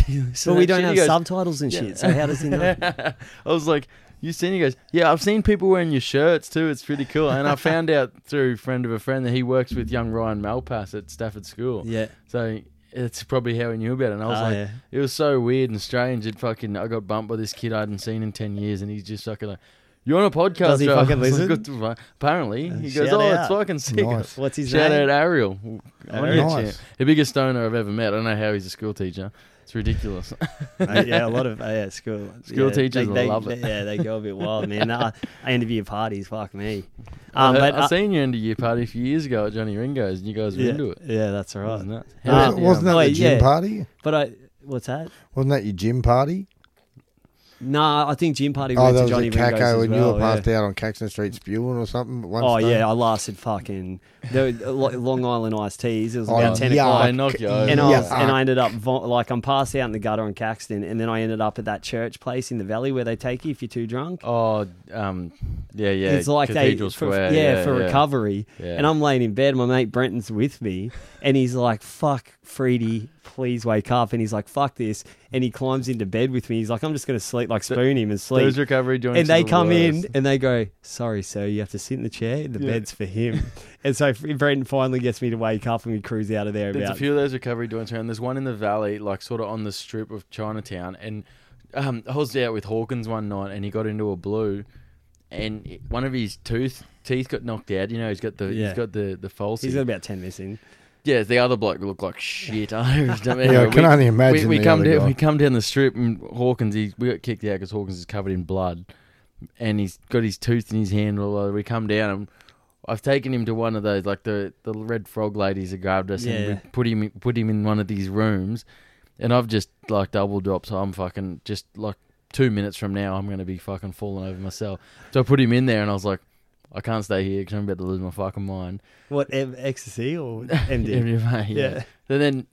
But we don't have subtitles and shit, so how does he know? I was like, "You seen?" He goes, "Yeah, I've seen people wearing your shirts too. It's pretty cool." And I found out through a friend of a friend that he works with young Ryan Malpass at Stafford School. yeah. So it's probably how he knew about it. And I was Ah, like, yeah. it was so weird and strange. It fucking, I got bumped by this kid I hadn't seen in 10 years, and he's just fucking like, You're on a podcast, Does he Joe." fucking like, listen? "What the? Apparently. Uh, He goes, Oh, out. it's fucking sick. Nice. What's his Shout name? out Ariel. Ariel. Nice. The biggest stoner I've ever met. I don't know how he's a school teacher. It's ridiculous. Uh, yeah, a lot of uh, yeah, school School yeah, teachers they, they, love it. Yeah, they go a bit wild, man. Uh, I interview parties, fuck me. Um, Um, but I uh, seen you end of year party a few years ago at Johnny Ringo's, and you guys were yeah, into it. yeah, that's right. Wasn't it? Uh, wasn't, wasn't that the gym yeah. party? But I, what's that? Wasn't that your gym party? No, I think gym party Oh, went that to was Johnny at Ringo's Caco as when you well, were yeah. passed out on Caxton Street spewing or something. One Oh stone. yeah, I lasted fucking the Lo- Long Island iced teas. It was Oh, about ten yuck. o'clock. They knock and I, was, Yeah. and I ended up vo- like I'm passed out in the gutter on Caxton, and then I ended up at that church place in the valley where they take you if you're too drunk. Oh, um, yeah, yeah. it's like they Cathedral for, Square. yeah, for yeah. recovery. Yeah. And I'm laying in bed. My mate Brenton's with me, and he's like, "Fuck, Freedy, please wake up." And he's like, "Fuck this," and he climbs into bed with me. He's like, "I'm just gonna sleep, like spoon him and sleep." Those recovery joints. and they the come in and they go, "Sorry, sir, you have to sit in the chair. The Yeah. bed's for him." and so Brenton finally gets me to wake up, and we cruise out of there There's about. a few of those recovery joints around. There's one in the valley, like sort of on the strip of Chinatown. And um, I was out with Hawkins one night, and he got into a blue, and one of his tooth teeth got knocked out. You know, he's got the Yeah. he's got the the falsie. He's got about ten missing. Yeah, the other bloke looked like shit. I Yeah, I Anyway, can we- only imagine. we the come other down, guy. we come down the strip, and Hawkins he we got kicked out because Hawkins is covered in blood, and he's got his tooth in his hand. All over. We come down, and I've taken him to one of those like the the red frog ladies that grabbed us, and we put him put him in one of these rooms, and I've just like double dropped, so I'm fucking just like two minutes from now I'm gonna be fucking falling over myself. So I put him in there, and I was like. I can't stay here because I'm about to lose my fucking mind. What M- ecstasy or MD? MDMA, yeah. yeah. So then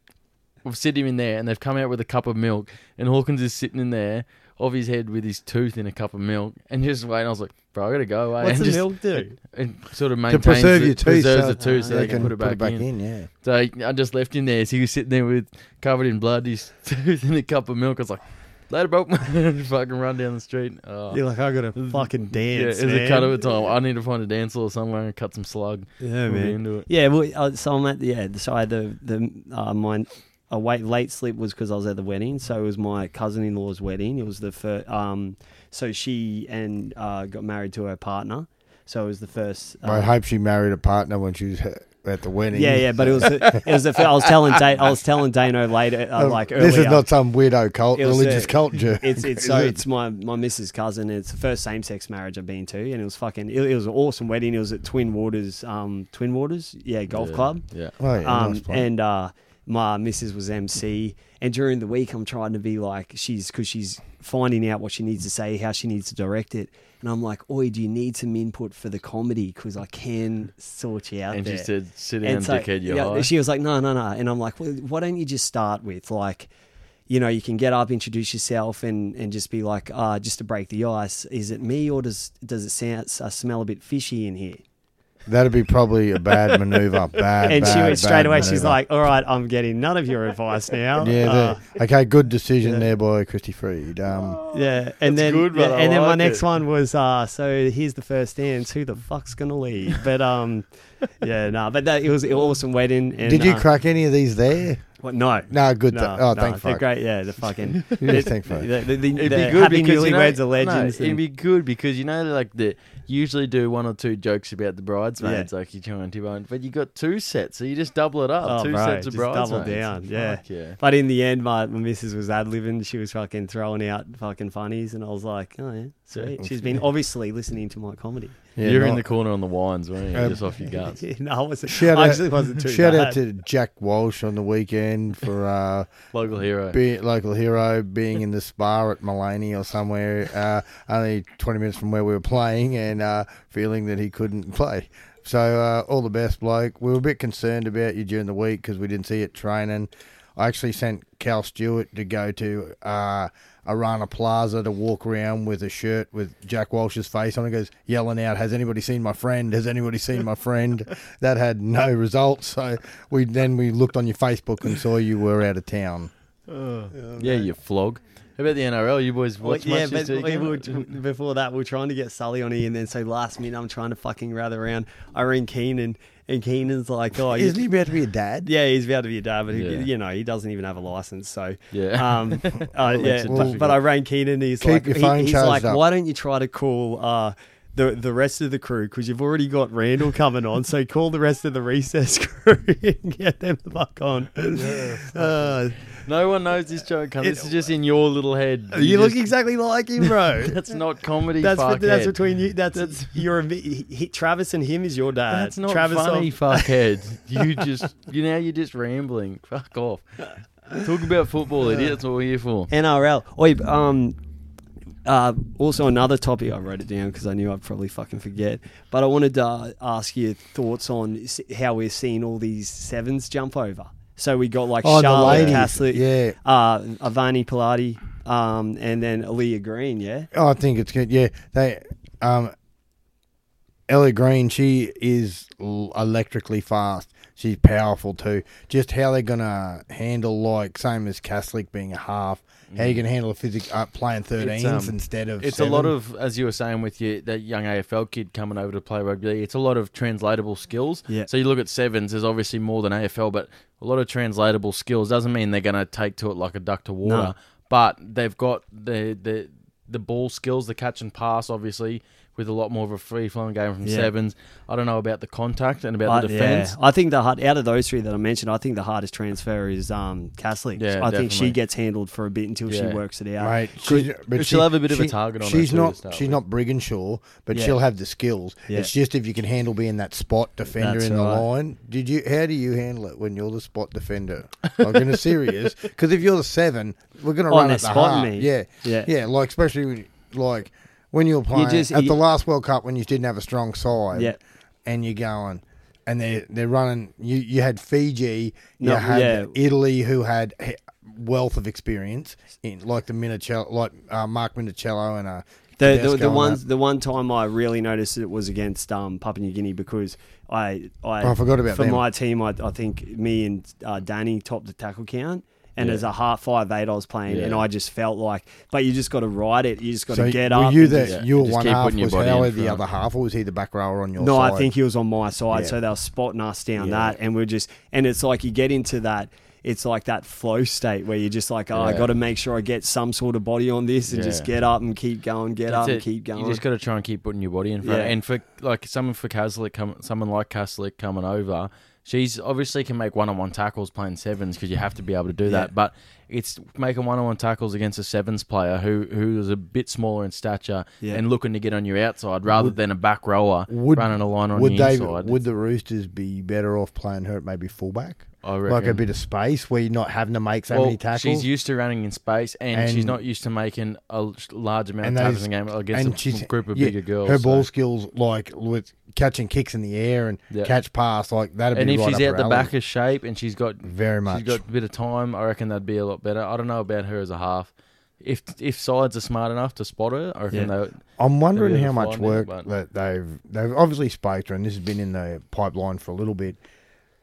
we've sit him in there, and they've come out with a cup of milk, and Hawkins is sitting in there, off his head with his tooth in a cup of milk, and just waiting. I was like, bro, I gotta go away. What's and the just, milk do? And sort of to preserve the, your teeth, preserves so the tooth, so uh, they can put it back, in. in. Yeah. So I just left him there. So he was sitting there with covered in blood, his tooth in a cup of milk. I was like, later, bro. fucking run down the street. Oh. You're like, I gotta fucking Yeah, dance. it was a man." cut of a time. I need to find a dance floor somewhere and cut some slug. Yeah, We'll man. into it. Yeah, well, uh, so I'm at the, yeah. So I had the the uh, my a wait late sleep was because I was at the wedding. So it was my cousin in law's wedding. It was the first. Um, so she and uh, got married to her partner. So it was the first. I uh, hope she married a partner when she was at the wedding. yeah, yeah, but it was it was the. fir- I was telling Da- I was telling Dano later, uh, Um, like earlier. this is not some weirdo cult, It was, religious uh, culture. It's it's so it? it's my my missus cousin. It's the first same sex marriage I've been to, and it was fucking. It, it was an awesome wedding. It was at Twin Waters, um, Twin Waters, yeah, golf Yeah, club. Yeah. Oh, yeah, um, nice and uh, my missus was MC. And during the week, I'm trying to be like she's because she's finding out what she needs to say, how she needs to direct it. And I'm like, "Oi, do you need some input for the comedy? Because I can sort you out And there." she said, sit down, And so- dickhead, you're yeah, high. She was like, no, no, no. And I'm like, well, why don't you just start with like, you know, you can get up, introduce yourself, and and just be like, uh, just to break the ice. Is it me or does does it sound uh, smell a bit fishy in here? That'd be probably a bad maneuver. Bad. and she went straight bad away. She's like, all right, I'm getting none of your advice now. Yeah. Uh, okay. Good decision yeah. there by Christy Freed. Um, yeah, and then good, yeah, I and then my like next one was uh, so here's the first dance. Who the fuck's gonna lead? But um, yeah, no, but that it was an awesome wedding. And, did you uh, crack any of these there? What? No, No. Good. no, th- oh, no, thank they're fuck. great. Yeah, the fucking Yeah, thank fuck. the, the, the, It'd be good happy because you know, newlyweds are legends. No, it'd and- be good because you know, like the usually do one or two jokes about the bridesmaids, like you try and tip on, but you got two sets, so you just double it up. Oh, two bro, sets of just double down, yeah. Fuck yeah. but in the end, my, my missus was ad libbing. She was fucking throwing out fucking funnies, and I was like, oh yeah, sweet. She's been obviously listening to my comedy. Yeah, You're in not- the corner on the wines, weren't you? Um, just off your guts. no, I wasn't. Shout I out- actually wasn't too Shout bad. out to Jack Walsh on the weekend for uh, Local hero. be, local hero being in the spa at Mullaney or somewhere, uh, only 20 minutes from where we were playing, and uh, feeling that he couldn't play. So uh, all the best, bloke. We were a bit concerned about you during the week because we didn't see it training. I actually sent Cal Stewart to go to uh, Arana Plaza to walk around with a shirt with Jack Walsh's face on it. Goes yelling out, "Has anybody seen my friend? Has anybody seen my friend?" that had no results. So we then we looked on your Facebook and saw you were out of town. Uh, yeah, you flog. How about the NRL? You boys Well, yeah, much but we were, before that, we are trying to get Sully on here, and then so last minute, I'm trying to fucking rather around Irene Keenan, and Keenan's like, oh, Isn't he about to be a dad? Yeah, he's about to be a dad, but he, Yeah. you know he doesn't even have a license. So Yeah. um, uh, yeah. it But, difficult. but Irene Keenan, he's Keep like, your he- phone he's charged like, up. why don't you try to call uh, the the rest of the crew because you've already got Randall coming on. So call the rest of the recess crew and get them the fuck on. Uh, no one knows this joke. It- This is just in your little head. you look just- exactly like him, bro. That's not comedy. That's that's between you. That's, you're he, he- Travis and him is your dad. That's not Travis funny, of- fuckhead. You just, you now you're just rambling. Fuck off. Talk about football, idiot. That's what we're here for. NRL. Oi, um, uh, also another topic I wrote it down because I knew I'd probably fucking forget. But I wanted to uh, ask your thoughts on s- how we're seeing all these sevens jump over. So we got like Oh, the Charlotte ladies, Caslick, yeah. uh, Evania Pelite, um, and then Ellia Green. Yeah, Oh, I think it's good. Yeah, they um, Ellie Green. She is l- electrically fast. She's powerful too. Just how they're gonna handle like same as Caslick being a half. How you gonna handle a physic uh, playing thirteens um, instead of It's a lot of, as you were saying with your, that young AFL kid coming over to play rugby. It's a lot of translatable skills. Yeah. So you look at sevens. There's obviously more than AFL, but a lot of translatable skills doesn't mean they're going to take to it like a duck to water. No. But they've got the the the ball skills, the catch and pass, obviously. With a lot more of a free flowing game from Yeah. sevens, I don't know about the contact and about Uh, the defense. yeah. I think the hard, out of those three that I mentioned, I think the hardest transfer is um, Caslick. Yeah, I think she gets handled for a bit until she works it out. Right, she's, but she'll have a bit of a target on her She's too to not. start She's with. not Brigginshaw, but Yeah. she'll have the skills. Yeah. It's just if you can handle being that spot defender That's in the right. line. Did you? How do you handle it when you're the spot defender? Like in a serious, because if you're the seven, we're gonna Oh, run and at the spotting heart. me. Yeah, Yeah. yeah. Like especially when- like when you were playing just- at you- the last World Cup when you didn't have a strong side. Yeah. and you're going. And they're they're running. You you had Fiji, you No, had yeah. Italy, who had wealth of experience in like the Minichiello, like uh, Mark Minichiello and uh, The, the, the ones that. the one time I really noticed it was against um, Papua New Guinea because I I, Oh, I forgot about for them. my team I, I think me and uh, Danny topped the tackle count and Yeah. as a half five eight I was playing and I just felt like but you just got to ride it you just got to So get were up you the just- Yeah, you were just one half? putting your Was Howard the other half, or was he the back rower on your side? no, side? I think he was on my side, Yeah. so they were spotting us down Yeah. that, and we're just, and it's like you get into that, it's like that flow state where you're just like, oh, I got to make sure I get some sort of body on this, and just get up and keep going, get That's up it. and keep going. You just got to try and keep putting your body in front. Yeah. And for like someone for Caslick, come, someone like Caslick coming over, she's obviously can make one-on-one tackles playing sevens because you have to be able to do Yeah. that. But it's making one-on-one tackles against a sevens player who who is a bit smaller in stature Yeah. and looking to get on your outside rather than a back rower Would- running a line on would the they? inside. Would the Roosters be better off playing her at maybe fullback, I like a bit of space where you're not having to make so well, many tackles? she's used to running in space, and, she's not used to making a large amount and of tackles in the game against and a group of yeah, bigger girls. Her so- ball skills, like with catching kicks in the air and Yeah. catch pass, like that'd and if right she's out the alley. back of shape and she's got very much. she's got a bit of time, I reckon that'd be a lot better. I don't know about her as a half. If if sides are smart enough to spot her, I reckon Yeah. they. I'm wondering how much find it, work that they've they've obviously spoke to her, and this has been in the pipeline for a little bit.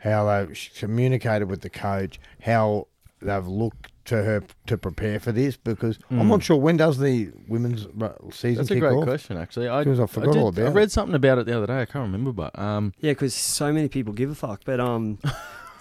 How they've communicated with the coach, how they've looked to her to prepare for this, because I'm Mm. not sure when does the women's season That's a great off. question, actually. I, Because I forgot did- all about I it. read something about it the other day. I can't remember, but um, yeah, because so many people give a fuck, but um,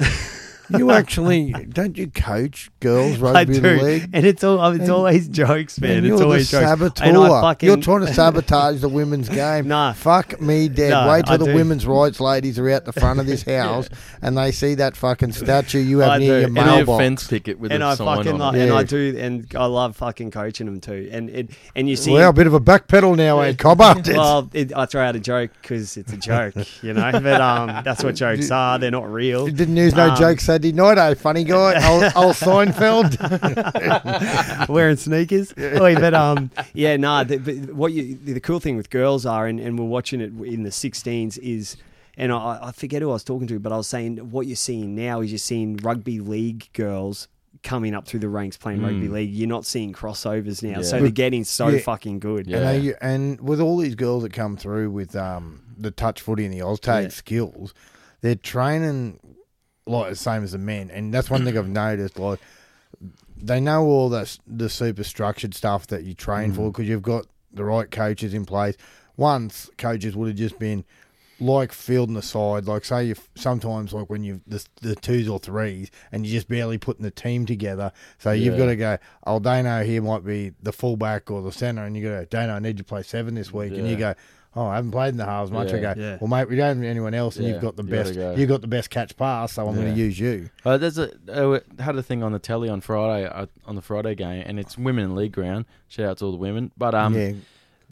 You actually don't you coach girls I rugby do, league? and it's all it's And- always jokes, man. And it's always jokes. saboteur. And I fucking, You're trying to sabotage the women's game. Nah. Fuck me dead. No, Wait till I the do. women's rights ladies are out the front of this house and they see that fucking statue you have I near do. your And and a fence ticket with and a I sign fucking on like, it. and I do, and I love fucking coaching them too. And it, and you see, Well, a bit of a backpedal now, eh, Cobber? well, it, I throw out a joke because it's a joke, you know. But um, that's what jokes are. They're not real. Didn't use no Um, jokes Saturday night, eh, funny guy? old, old Seinfeld. wearing sneakers. Wait, but um, yeah, nah. The, but what you the cool thing with girls are, and, and we're watching it in the 16s is And I, I forget who I was talking to, but I was saying what you're seeing now is you're seeing rugby league girls coming up through the ranks playing rugby league. You're not seeing crossovers now, Yeah. so they're getting so Yeah. fucking good. Yeah. And, they, and with all these girls that come through with um, the touch footy and the Oztag Yeah. skills, they're training like the same as the men. And that's one thing I've noticed. Like they know all that the super structured stuff that you train for mm. because you've got the right coaches in place. Once coaches would have just been like fielding the side, like say you sometimes like when you the the twos or threes and you're just barely putting the team together. So you've got to go. Oh, Dano here might be the fullback or the centre, and you go, Dano, I need you to play seven this week, and you go. Oh, I haven't played in the halves much. I go, Yeah. well, mate, we don't have anyone else, and Yeah, you've got the you best. go. You've got the best catch pass, so I'm going to use you. Uh, there's a uh, had a thing on the telly on Friday uh, on the Friday game, and it's women in league ground. Shout out to all the women, but um, yeah,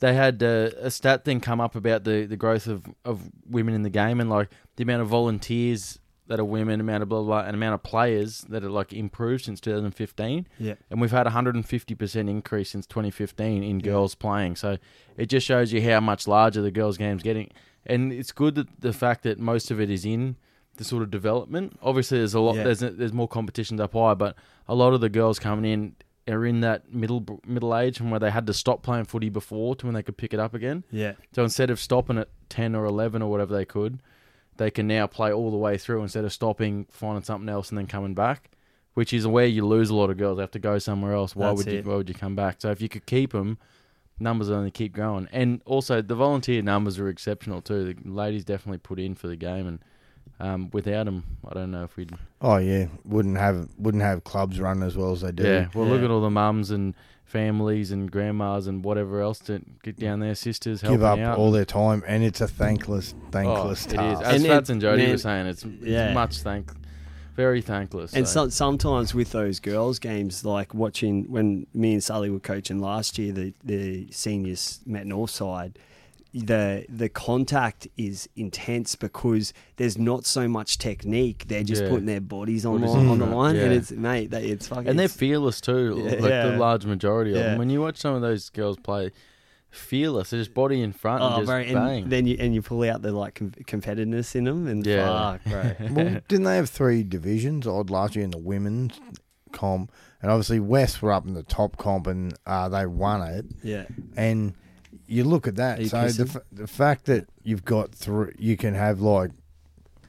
they had uh, a stat thing come up about the, the growth of, of women in the game and like the amount of volunteers that are women, amount of blah blah, blah and amount of players that are like improved since 2015. Yeah. and we've had 150 percent increase since 2015 in girls playing. So it just shows you how much larger the girls' game's getting, and it's good that the fact that most of it is in the sort of development. Obviously, there's a lot. Yeah. There's there's more competitions up high, but a lot of the girls coming in are in that middle middle age from where they had to stop playing footy before to when they could pick it up again. Yeah. So instead of stopping at 10 or 11 or whatever they could, they can now play all the way through instead of stopping, finding something else, and then coming back, which is where you lose a lot of girls. They have to go somewhere else. Why That's would you? Why would you come back? So if you could keep them, numbers only keep growing. And also the volunteer numbers are exceptional too. The ladies definitely put in for the game, and um, without them, I don't know if we'd. oh yeah, wouldn't have wouldn't have clubs run as well as they do. Yeah. Well, look at all the mums and families and grandmas and whatever else to get down there, sisters give up out. all their time, and it's a thankless, thankless oh, it is. task. As And Fats it- and Jody man, were saying, it's, it's yeah. much thank, very thankless. And so. so, sometimes with those girls' games, like watching when me and Sally were coaching last year, the the seniors met Northside. The the contact is intense because there's not so much technique. They're just Yeah. putting their bodies on, Bodies on, on the front, line, and it's mate, that it's fucking. and they're fearless too, Yeah, like the large majority of them. When you watch some of those girls play, fearless. They're just body in front and oh, just bro, and bang. then you and you pull out the like com- competitiveness in them, and Yeah. fuck, bro. well, didn't they have three divisions odd last year in the women's comp? And obviously West were up in the top comp and uh, they won it. yeah, And you look at that. So the, f- the fact that you've got three, you can have like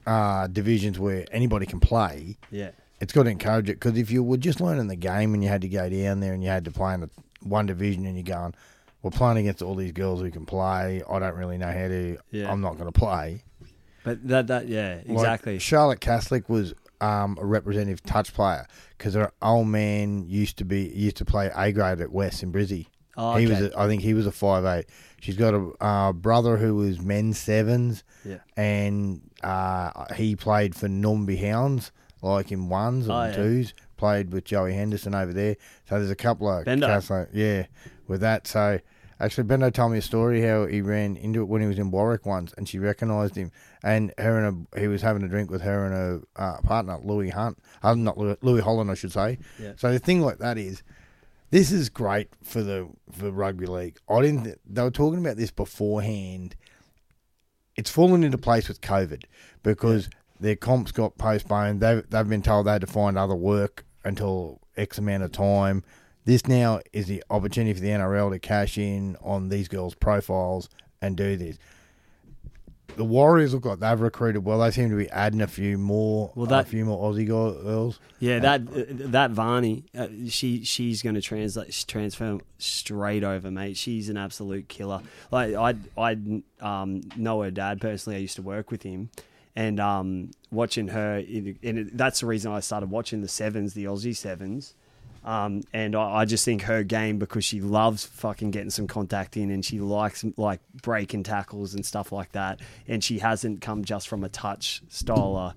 uh, divisions where anybody can play. yeah, It's got to encourage it because if you were just learning the game and you had to go down there and you had to play in a, one division and you're going, we're playing against all these girls who can play. I don't really know how to. Yeah. I'm not going to play. but that that yeah, Like, exactly. Charlotte Caslick was um, a representative touch player because her old man used to be used to play A grade at West in Brizzy. Oh, He was, okay. a, I think, he was a five eight. She's got a uh, brother who was men's sevens, Yeah. and uh, he played for Normanby Hounds, like in ones and Oh, yeah. twos. Played with Joey Henderson over there. So there's a couple of Bendo. Caslick- yeah, with that. So actually, Bendo told me a story how he ran into it when he was in Warwick once, and she recognised him. And her and a, he was having a drink with her and her uh, partner, Louis Hunt. Uh, not Louis, Louis Holland, I should say. Yeah. So the thing like that is, this is great for the for rugby league. I didn't. They were talking about this beforehand. It's fallen into place with COVID because their comps got postponed. They've they've been told they had to find other work until X amount of time. This now is the opportunity for the NRL to cash in on these girls' profiles and do this. The Warriors look like they've recruited well. They seem to be adding a few more, Well, that, a few more Aussie girls. Yeah, that that Varney, uh, she she's going to translate transfer straight over, mate. She's an absolute killer. Like I I um, know her dad personally. I used to work with him, and um, watching her, and that's the reason I started watching the sevens, the Aussie sevens. Um, and I, I just think her game because she loves fucking getting some contact in, and she likes like breaking tackles and stuff like that. And she hasn't come just from a touch style of,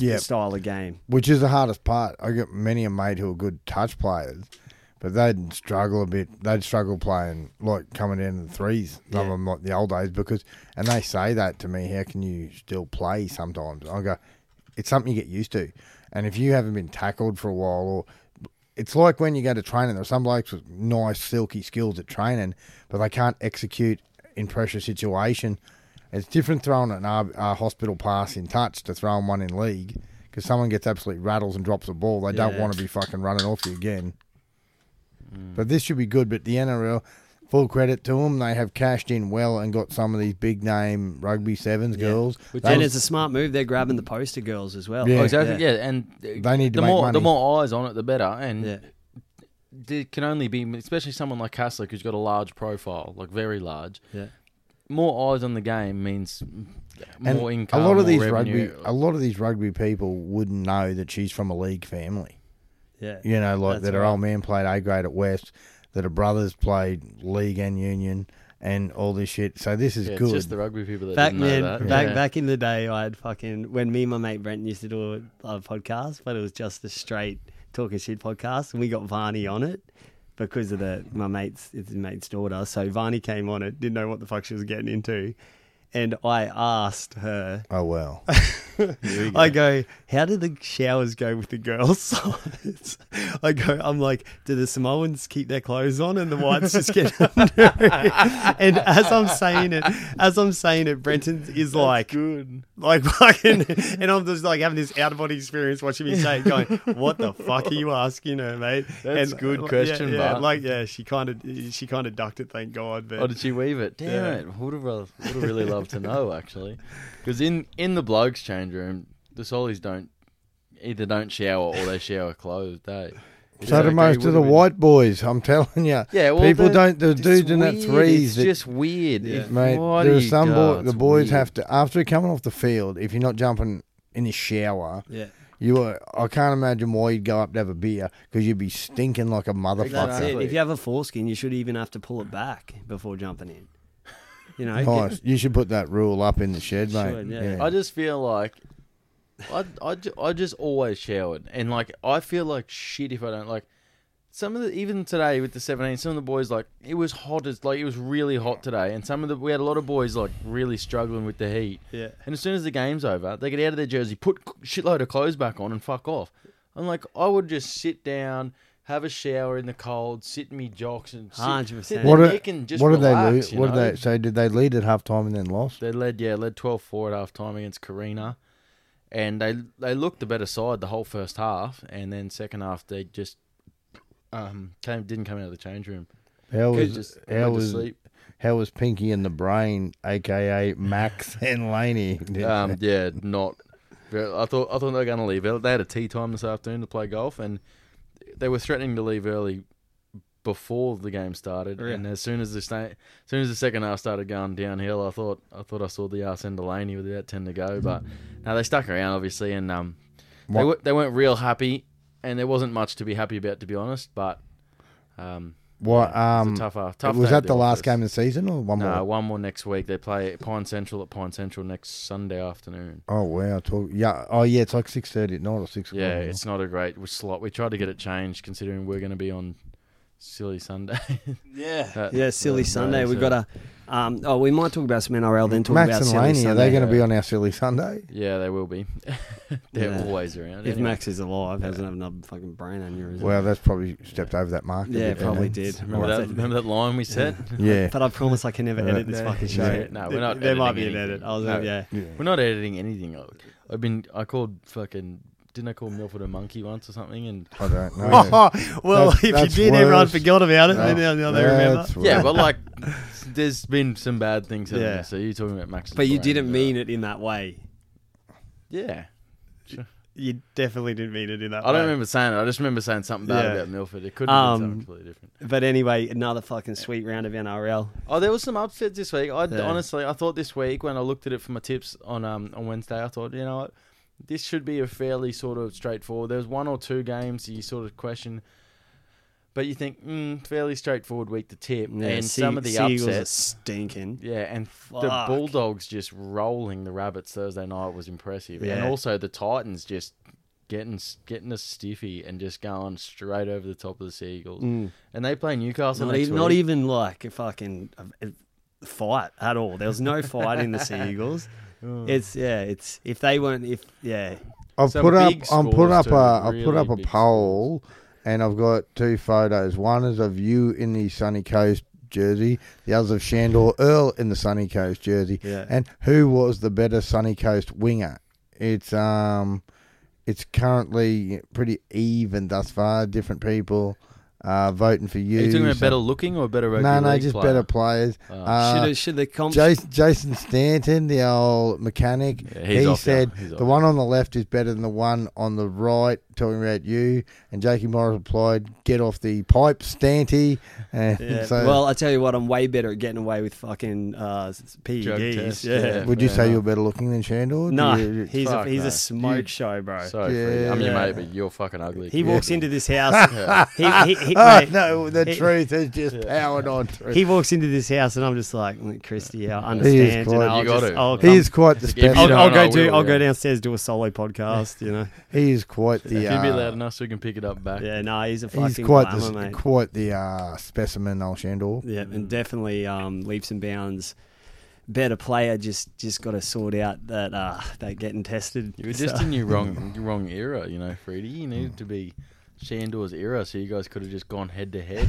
Yep. style of game. which is the hardest part. I got many a mate who are good touch players, but they'd struggle a bit. They'd struggle playing like coming in the threes. Some of Yeah. them like the old days because, and they say that to me. How can you still play sometimes? I go, it's something you get used to, and if you haven't been tackled for a while, or it's like when you go to training. There are some blokes with nice silky skills at training, but they can't execute in pressure situation. It's different throwing an uh, uh, hospital pass in touch to throwing one in league because someone gets absolutely rattles and drops a ball. They don't want to be fucking running off you again. But this should be good. But the NRL, full credit to them, they have cashed in well and got some of these big name rugby sevens Yeah. girls. Which They- and it's a smart move. They're grabbing the poster girls as well. Yeah. Oh, exactly. Yeah, and They need to the make more money. the more eyes on it, the better. And Yeah. there can only be, especially someone like Caslick who's got a large profile, like very large. Yeah. More eyes on the game means And more income. a lot of these revenue. rugby, a lot of these rugby people wouldn't know that she's from a league family. Yeah. You know, like That's that her right. old man played A grade at West, that her brothers played league and union, and all this shit. So this is Yeah, it's good. just the rugby people that Back didn't know man, that. back Yeah. back in the day, I had fucking when me and my mate Brent used to do a, a podcast, but it was just a straight talking shit podcast, and we got Varney on it because of the my mate's it's his mate's daughter. So Varney came on it, didn't know what the fuck she was getting into, and I asked her. oh well. I go, how do the showers go with the girls' sides? I go, I'm like, do the Samoans keep their clothes on and the whites just get under? it?" and as I'm saying it, as I'm saying it, Brenton is like, good. like fucking, and I'm just like having this out of body experience watching me say it, going, what the fuck are you asking her, mate? That's and, uh, good yeah, question, yeah, Bart. like yeah, she kind of, she kind of ducked it, thank God. But Oh, did she weave it? Damn Yeah. it! Would have uh, would have really loved to know actually, because in in the blokes' change room, the Solies don't either don't shower or they shower clothed. Eh? It's so do okay, most of would've the been- white boys. I'm telling you. Yeah, well, people the- don't. The dudes in that threes. It's that, just weird, Yeah. If- mate. why There do are some go? boy, the boys weird. have to after coming off the field. If you're not jumping in the shower, yeah, you are. I can't imagine why you'd go up to have a beer because you'd be stinking like a motherfucker. Exactly. If you have a foreskin, you should even have to pull it back before jumping in. You know, get- Nice. You should put that rule up in the shed, mate. Should, yeah. I just feel like I, I, ju- I just always showered, and like I feel like shit if I don't like. Some of the even today with the seventeen, some of the boys like it was hot as like it was really hot today, and some of the we had a lot of boys like really struggling with the heat. yeah. And as soon as the game's over, they get out of their jersey, put shitload of clothes back on, and fuck off. I'm like, I would just sit down, have a shower in the cold, sit in me jocks, and sit, 100%. sit What there are- Nick and just what did they relax, lose? you What did know? they? So did they lead at half time and then lost? They led, yeah, led 12-4 at half time against Carina, and they they looked the better side the whole first half, and then second half they just um came didn't come out of the change room. How They was just how went to was sleep. how was Pinky in the brain, aka Max and Laney? Um, yeah, not. Very, I thought I thought they were going to leave. They had a tea time this afternoon to play golf, and they were threatening to leave early before the game started. Really? And as soon as the sta- as soon as the second half started going downhill, I thought I thought I saw the arse end of Laney with about ten to go. But no, they stuck around obviously, and um, they w- they weren't real happy, and there wasn't much to be happy about to be honest. But um, What yeah, um was a tough, tough was that the last game of the season or one No, more? No, one more next week. They play Pine Central at Pine Central next Sunday afternoon. Oh wow! Talk, yeah. Oh yeah. It's like six thirty at night or six. Yeah, o'clock. it's not a great slot. We tried to get it changed considering we're going to be on silly Sunday. Yeah, That- yeah. Silly that- Sunday. that's We've it. got a. Um, oh, we might talk about some NRL then. Talk Max about and Silly Laney. Are Sunday. they going to be on our silly Sunday? Yeah, they will be. They're Yeah. always around. If Anyway. Max is alive, hasn't had another fucking brain aneurysm. Well, that's probably stepped over that mark. a yeah, bit, probably hasn't it? did. remember that? Remember that line we said? Yeah. But I promise I can never edit this fucking show. yeah, no, we're not There might be editing an edit. anything. I was No. yeah. yeah. We're not editing anything. I've been. I called fucking. Didn't I call Milford a monkey once or something? And I don't know. well, That's- if you that's did, everyone worse. forgot about it. No, Then now they remember. that's yeah, but like, there's been some bad things. haven't Yeah. there? So you're talking about Max. But you didn't mean it in that way. Yeah. You definitely didn't mean it in that I way. don't remember saying it. I just remember saying something bad Yeah. about Milford. It could have been Um, something completely different. But anyway, another fucking sweet round of NRL. Oh, there was some upsets this week. I Yeah. honestly, I thought this week when I looked at it for my tips on um on Wednesday, I thought you know what, this should be a fairly sort of straightforward. There's one or two games you sort of question, but you think mm, fairly straightforward week to tip, Yeah, and Sea- some of the Seagulls are upsets. stinking. Yeah, and the Bulldogs just rolling the Rabbits Thursday night was impressive, yeah. and also the Titans just getting getting a stiffy and just going straight over the top of the Seagulls. Mm. And they play Newcastle Not, next even, week. not even like a fucking a, a fight at all. There was no fight in the Seagulls. It's yeah. It's if they weren't if yeah. I've Some put up. big I'm put scores up too, a. I've put really up a big poll, and I've got two photos. One is of you in the sunny coast jersey. The others of Sandor Earl in the Sunny Coast jersey. Yeah. And who was the better Sunny Coast winger? It's um, it's currently pretty even thus far. Different people uh, voting for you. Are you talking about so- better looking or better rugby No, no, league just player? better players. Oh. Uh, should, should the comp Jason, Jason Stanton, the old mechanic, Yeah, he's he off said now. He's the off. one on the left is better than the one on the right, talking about you. And Jakey Morris replied, Get off the pipe, Stanty. And Yeah. so, well, I tell you what, I'm way better at getting away with fucking uh, PEDs. test, yeah. yeah. would you fair say enough. you're better looking than Sandor? No, Do you- he's a he's no. a smoke You- show, bro. Sorry, Yeah. I'm your mate, but you're fucking ugly. he Yeah. walks into this house. Yeah. he, he, he, Oh, mate, no, the he- truth is just powered on through. he walks into this house, and I'm just like, "Mm, Christy, yeah, I He understand. quite- you know, I'll You got just. I'll He is quite the If I'll, I'll go do. I'll go downstairs do a solo podcast. You know. He is quite the. If you'd be uh, loud enough so we can pick it up back. Yeah, no, he's a fucking He's quite glamour, the mate. quite the uh, specimen, old Sandor. Yeah, and definitely um, leaps and bounds. Better player, just just got to sort out that uh, they're getting tested. You were just So- in your wrong your wrong era, you know, Freddie. You needed to be Sandor's era, so you guys could have just gone head to head.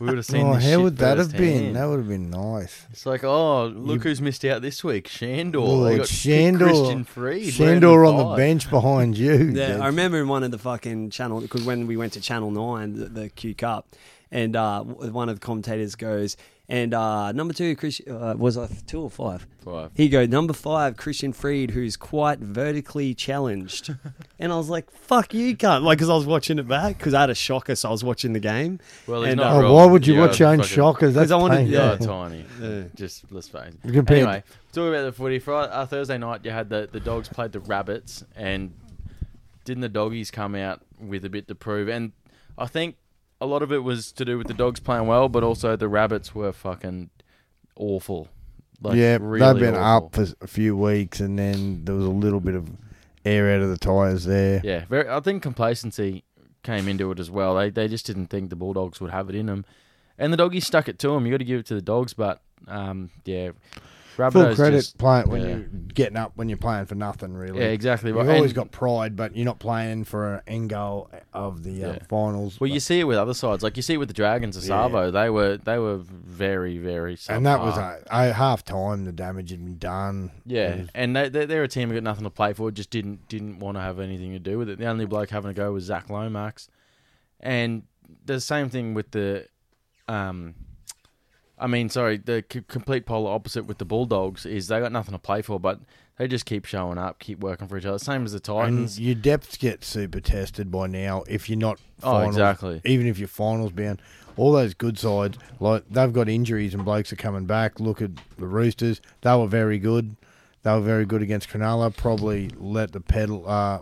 We would have seen. Oh, this how shit would that have been? That would have been nice. It's like, oh, look who's missed out this week. Sandor. Lord, they got Sandor. Christian Freed. Sandor on the bench behind you. Yeah, That's- I remember in one of the fucking channel because when we went to Channel Nine, the, the Q Cup, and uh, one of the commentators goes, and uh, number two, Chris, uh, was I two or five? Five. He go number five, Christian Freed, who's quite vertically challenged, and I was like, "Fuck you, cunt!" Like, because I was watching it back because I had a shocker, so I was watching the game. Well, he's And, not uh, Oh, wrong. why would you Yeah, watch your own fucking- shockers? That's I wanted- painful. Yeah, Yeah. tiny. Yeah. Just let's face it. Compared- Anyway, talking about the footy, Friday, uh, Thursday night you had the, the dogs played the rabbits, and didn't the doggies come out with a bit to prove? And I think a lot of it was to do with the dogs playing well, but also the rabbits were fucking awful. Like, yeah, really they've been awful. up for a few weeks, and then there was a little bit of air out of the tyres there. Yeah, very. I think complacency came into it as well. They they just didn't think the Bulldogs would have it in them, and the doggies stuck it to them. You got to give it to the dogs, but um, yeah, Full credit just- playing when yeah. you're getting up when you're playing for nothing. Really, yeah, exactly. You've right. always And- got pride, but you're not playing for an end goal of the uh, Yeah. finals. Well, you see it with other sides, like you see it with the Dragons of Yeah. Savo. They were they were very very. and that was a, a half time. The damage had been done. yeah, was- and they, they they're a team who got nothing to play for. Just didn't didn't want to have anything to do with it. The only bloke having a go was Zach Lomax, and the same thing with the, um, I mean, sorry, the c- complete polar opposite with the Bulldogs is they got nothing to play for, but they just keep showing up, keep working for each other. Same as the and Titans. your depth gets super tested by now if you're not. Oh, exactly. Even if you're finals bound, all those good sides like they've got injuries and blokes are coming back. Look at the Roosters; they were very good. They were very good against Cronulla. Probably let the pedal uh,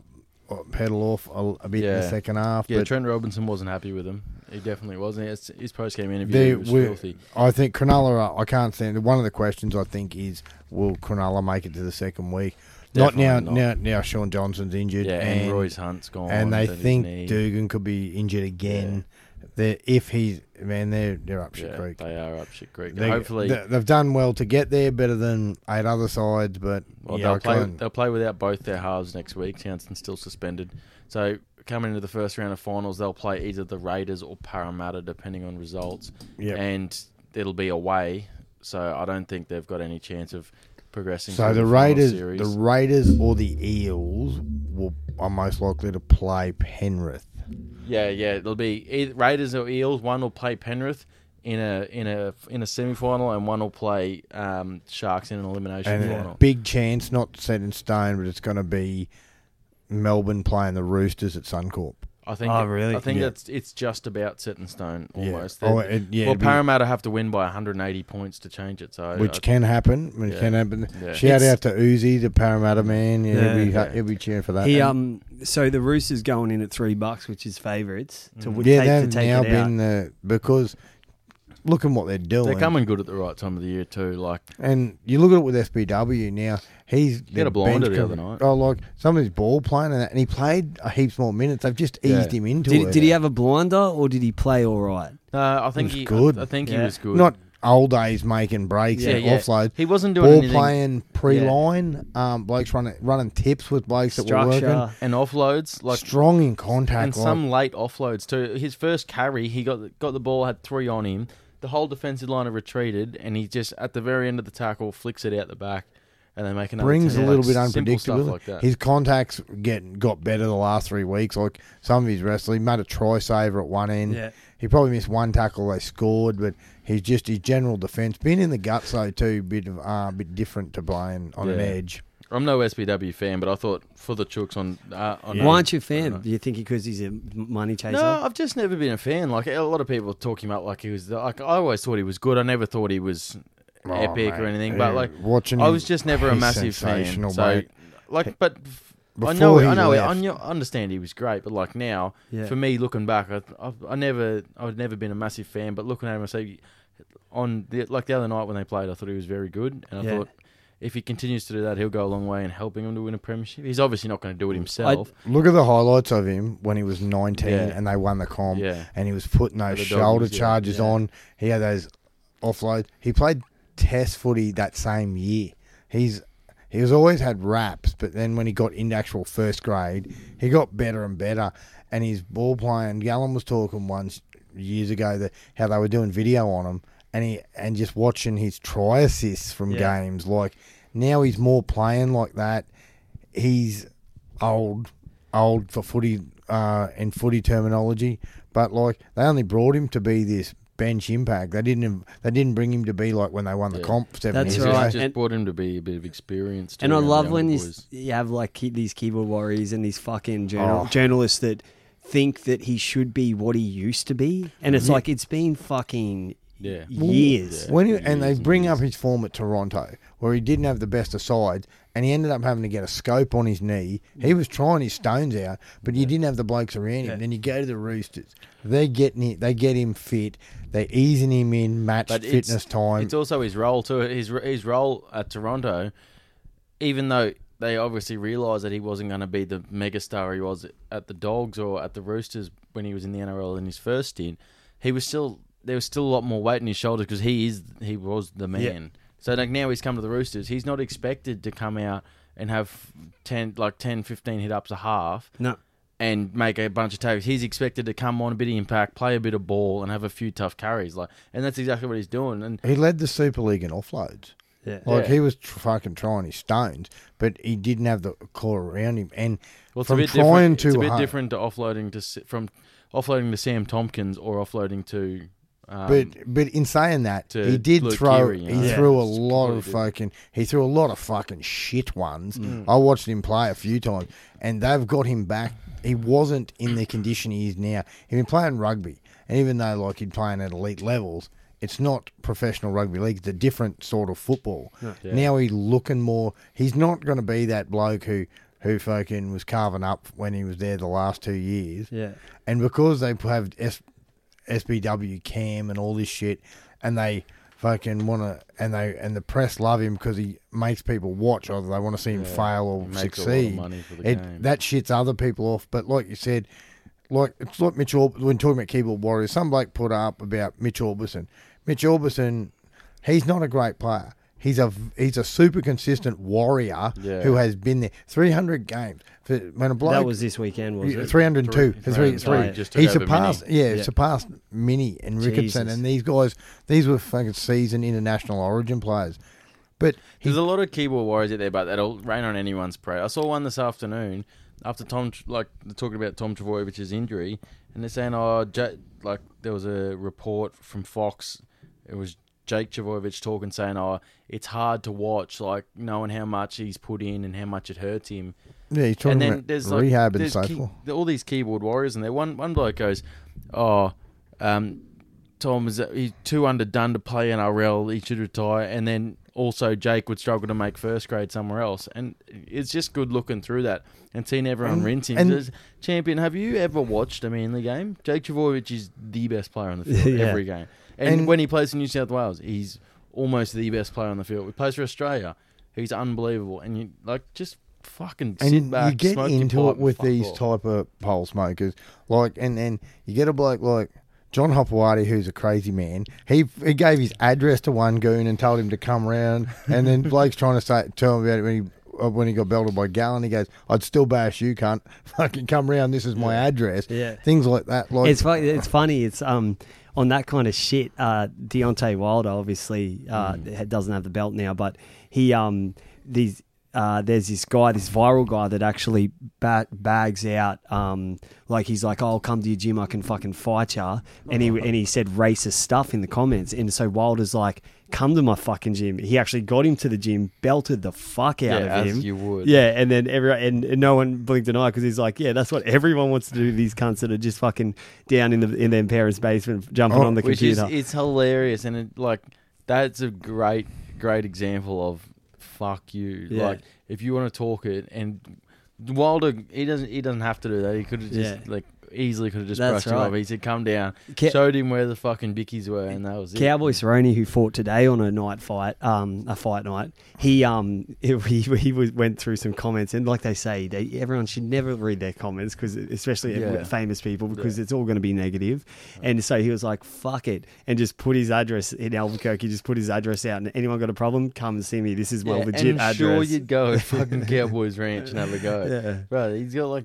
pedal off a, a bit in the second half. Yeah, but Trent Robinson wasn't happy with him. He definitely wasn't. His, his post game interview They was filthy. I think Cronulla. I can't stand. One of the questions I think is, will Cronulla make it to the second week? not now. Not. Now, now Shaun Johnson's injured. Yeah, and, and, Royce Hunt's gone. and they think. Dugan could be injured again. They're, if he's man, they're they're up shit yeah, creek. they are up shit creek. They, Hopefully, they, have done well to get there, better than eight other sides. But well, yeah, they'll play. can't- They'll play without both their halves next week. Townsend's still suspended, so coming into the first round of finals, they'll play either the Raiders or Parramatta, depending on results. Yep. and it'll be away. So I don't think they've got any chance of progressing. So through the Raiders, series. the Raiders or the Eels will are most likely to play Penrith. Yeah, yeah. It'll be either Raiders or Eels. One will play Penrith in a in a in a semi final, and one will play um, Sharks in an elimination And final. big chance, not set in stone, but it's going to be Melbourne playing the Roosters at Suncorp. I think. Oh, really? I think Yeah. that's it's just about set in stone almost. Yeah. Oh, They're- it, yeah. well, it'd be- Parramatta have to win by 180 points to change it. So which I- can happen. Which Yeah. can happen. Yeah. Shout It's- out to Uzi, the Parramatta man. Yeah, Yeah. he'll, be, Yeah. he'll be cheering for that. He um so the Roosters going in at three bucks, which is favourites to Mm. would yeah, take, to they've take now it out. been uh, because look at what they're doing. they're coming good at the right time of the year too. Like And you look at it with SBW now. He's had their a blinder bench the other com- night. Oh, like some of his ball playing and that, and he played a heaps more minutes. They've just Yeah. eased him into Did, it. did he have a blinder or did he play all right? uh, I think was he good. I, I think Yeah. he was good. not old days making breaks yeah, and yeah. offload? He wasn't doing Ball anything. playing pre-line, um, blokes running running tips with blokes that were working. Structure. and offloads like Strong in contact. and like- some late offloads too. His first carry, he got got the ball, had three on him, the whole defensive line have retreated, and he just at the very end of the tackle flicks it out the back, and they make another. brings a 10. little Like, bit simple stuff unpredictable. like that. His contacts get got better the last three weeks. Like some of his wrestling, he made a try saver at one end. Yeah. He probably missed one tackle they scored, but he's just his general defense. Being in the guts though too, bit of uh, bit different to playing on an Yeah. edge. I'm no SBW fan, but I thought for the Chooks on. Uh, on Why aren't you a I fan? don't Do you think because he's a money chaser? No, I've just never been a fan. Like a lot of people talk him up like he was. Like I always thought he was good. I never thought he was epic Oh, or mate. anything. But like watching, I was just never a massive fan. sensational, So mate. like, but f- I Before know, he I know, I left- knew- I understand he was great. But like now, Yeah. for me looking back, I, I, I never, I've never been a massive fan. But looking at him, I say, on the, like the other night when they played, I thought he was very good, and I Yeah. thought. If he continues to do that, he'll go a long way in helping him to win a premiership. He's obviously not going to do it himself. Look at the highlights of him when he was 19 Yeah. and they won the comp. yeah, and he was putting those shoulder charges Yeah. on. He had those offloads. He played test footy that same year. He's he was always had raps, but then when he got into actual first grade, he got better and better. And his ball playing, Gallen was talking once years ago that how they were doing video on him, and he and just watching his try assists from Yeah. games. Like now he's more playing like that. He's old, old for footy uh, in footy terminology, but like they only brought him to be this bench impact. They didn't. They didn't bring him to be like when they won the Yeah. comp seven That's years He's ago. right. Just And- brought him to be a bit of experience. And I love when you, you have like ke- these keyboard warriors and these fucking journal- Oh. journalists that think that he should be what he used to be, and it's Yeah. like it's been fucking Yeah. years. Yeah. When he, and they Years and bring years. up his form at Toronto, where he didn't have the best of sides, and he ended up having to get a scope on his knee. He was trying his stones out, but you didn't have the blokes around him. Yeah. Then you go to the Roosters, they getting it, they get him fit, they easing him in match But fitness it's, time. It's also his role too. His his role at Toronto, even though they obviously realised that he wasn't going to be the megastar he was at the Dogs or at the Roosters when he was in the NRL in his first stint, he was still there was still a lot more weight on his shoulders because he is he was the man. So like now he's come to the Roosters, he's not expected to come out and have 10 like 10 15 hit ups a half no, and make a bunch of tackles. He's expected to come on a bit of impact, play a bit of ball, and have a few tough carries. Like, and that's exactly what he's doing. And he led the Super League in offloads. yeah, Like Yeah. he was tr- fucking trying his stones, but he didn't have the core around him. And well, it's from a bit trying different. It's a bit hard- different to offloading to from offloading to Sam Tomkins or offloading to. Um, but but in saying that, he did Luke throw. Keary, you he? Yeah. threw a lot of fucking. He threw a lot of fucking shit ones. Mm. I watched him play a few times, and they've got him back. He wasn't in the condition he is now. He'd been playing rugby, and even though like he'd playing at elite levels, it's not professional rugby league. It's a different sort of football. Yeah. Now he's looking more. He's not going to be that bloke who who fucking was carving up when he was there the last two years. yeah. And because they have S, SBW Cam and all this shit, and they fucking want to, and they and the press love him because he makes people watch, either they want to see him Yeah, fail or he makes a lot of succeed. money for the It, that shits other people off. But like you said, like it's like Mitch Orb- when talking about keyboard warriors, some bloke put up about Mitch Aubusson. Mitch Aubusson, he's not a great player. He's a he's a super consistent warrior Yeah. who has been there three hundred games. For, when a bloke that was this weekend, was it? Three hundred and two. Three- Three, three- three. three. Just He surpassed, Mini. yeah, Yeah. surpassed Mini and Ricketson, Jesus. and these guys. These were fucking seasoned international Origin players. But he, There's a lot of keyboard warriors out there, but that'll rain on anyone's parade. I saw one this afternoon after Tom, like they're talking about Tom Trbojevic's injury, and they're saying, oh, J- like there was a report from Fox. It was Jake Trbojevic talking, saying, oh, it's hard to watch, like knowing how much he's put in and how much it hurts him. yeah, he's talking and then about there's like rehab and there's so key- forth. all these keyboard warriors, and there one one bloke goes, "Oh, um, Tom is he's too underdone to play in NRL. He should retire." And then also Jake would struggle to make first grade somewhere else, and it's just good looking through that and seeing everyone And- rinse him. and- Champion, have you ever watched a Manly game? Jake Trbojevic is the best player on the field Yeah. every game, and, And- when he plays for New South Wales, he's almost the best player on the field. He plays for Australia. He's unbelievable, and you like just fucking and sit back, you get into it with these off. type of pole smokers, like, and then you get a bloke like John Hopoate, who's a crazy man. He he gave his address to one goon and told him to come round, and then Blake's trying to say tell him about it when he. uh, When he got belted by Gallen, he goes, "I'd still bash you, cunt. Fucking come round. This is my address." Yeah. Things like that. Like it's fu- it's funny. It's um on that kind of shit, uh, Deontay Wilder obviously uh, Mm. doesn't have the belt now, but he um these. Uh, there's this guy, this viral guy that actually ba- bags out, um, like he's like, oh, "I'll come to your gym, I can fucking fight ya," and he and he said racist stuff in the comments, and so Wilder's like, "Come to my fucking gym." He actually got him to the gym, belted the fuck out Yeah, of him. you would. Yeah, and then everyone and, and no one blinked an eye because he's like, yeah, that's what everyone wants to do. These cunts that are just fucking down in the in their parents' basement, jumping Oh, on the which is computer. it's hilarious and it like that's a great great example of fuck you Yeah. like if you want to talk it and Wilder he doesn't he doesn't have to do that he could have just Yeah. like easily could have just That's brushed him right. off he said come down Ca- showed him where the fucking bickies were and that was it Cowboy Cerrone, who fought today on a night fight, um, a fight night, he um he he was, went through some comments and like they say, they, everyone should never read their comments because especially Yeah. famous people because Yeah. it's all going to be negative. And so he was like, "Fuck it," and just put his address in Albuquerque. He just put his address out, and anyone got a problem, come and see me. This is my Yeah, legit and address. sure you'd go to fucking Cowboys Ranch and have a go Yeah. bro he's got like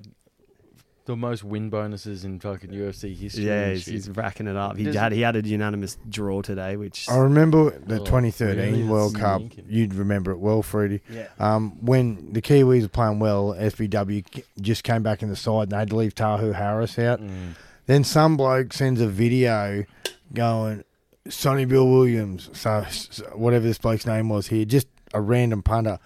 the most win bonuses in fucking UFC history Yeah, and he's, shit. he's racking it up. He Does- had he had a unanimous draw today, which I remember the Oh, 2013 really? World That's Cup. sneaking. You'd remember it well, Freddie. yeah, Um, when the Kiwis were playing well, SBW k- just came back in the side and they had to leave Tohu Harris out. Mm. Then some bloke sends a video going, Sonny Bill Williams, so s- whatever this bloke's name was here, just a random punter.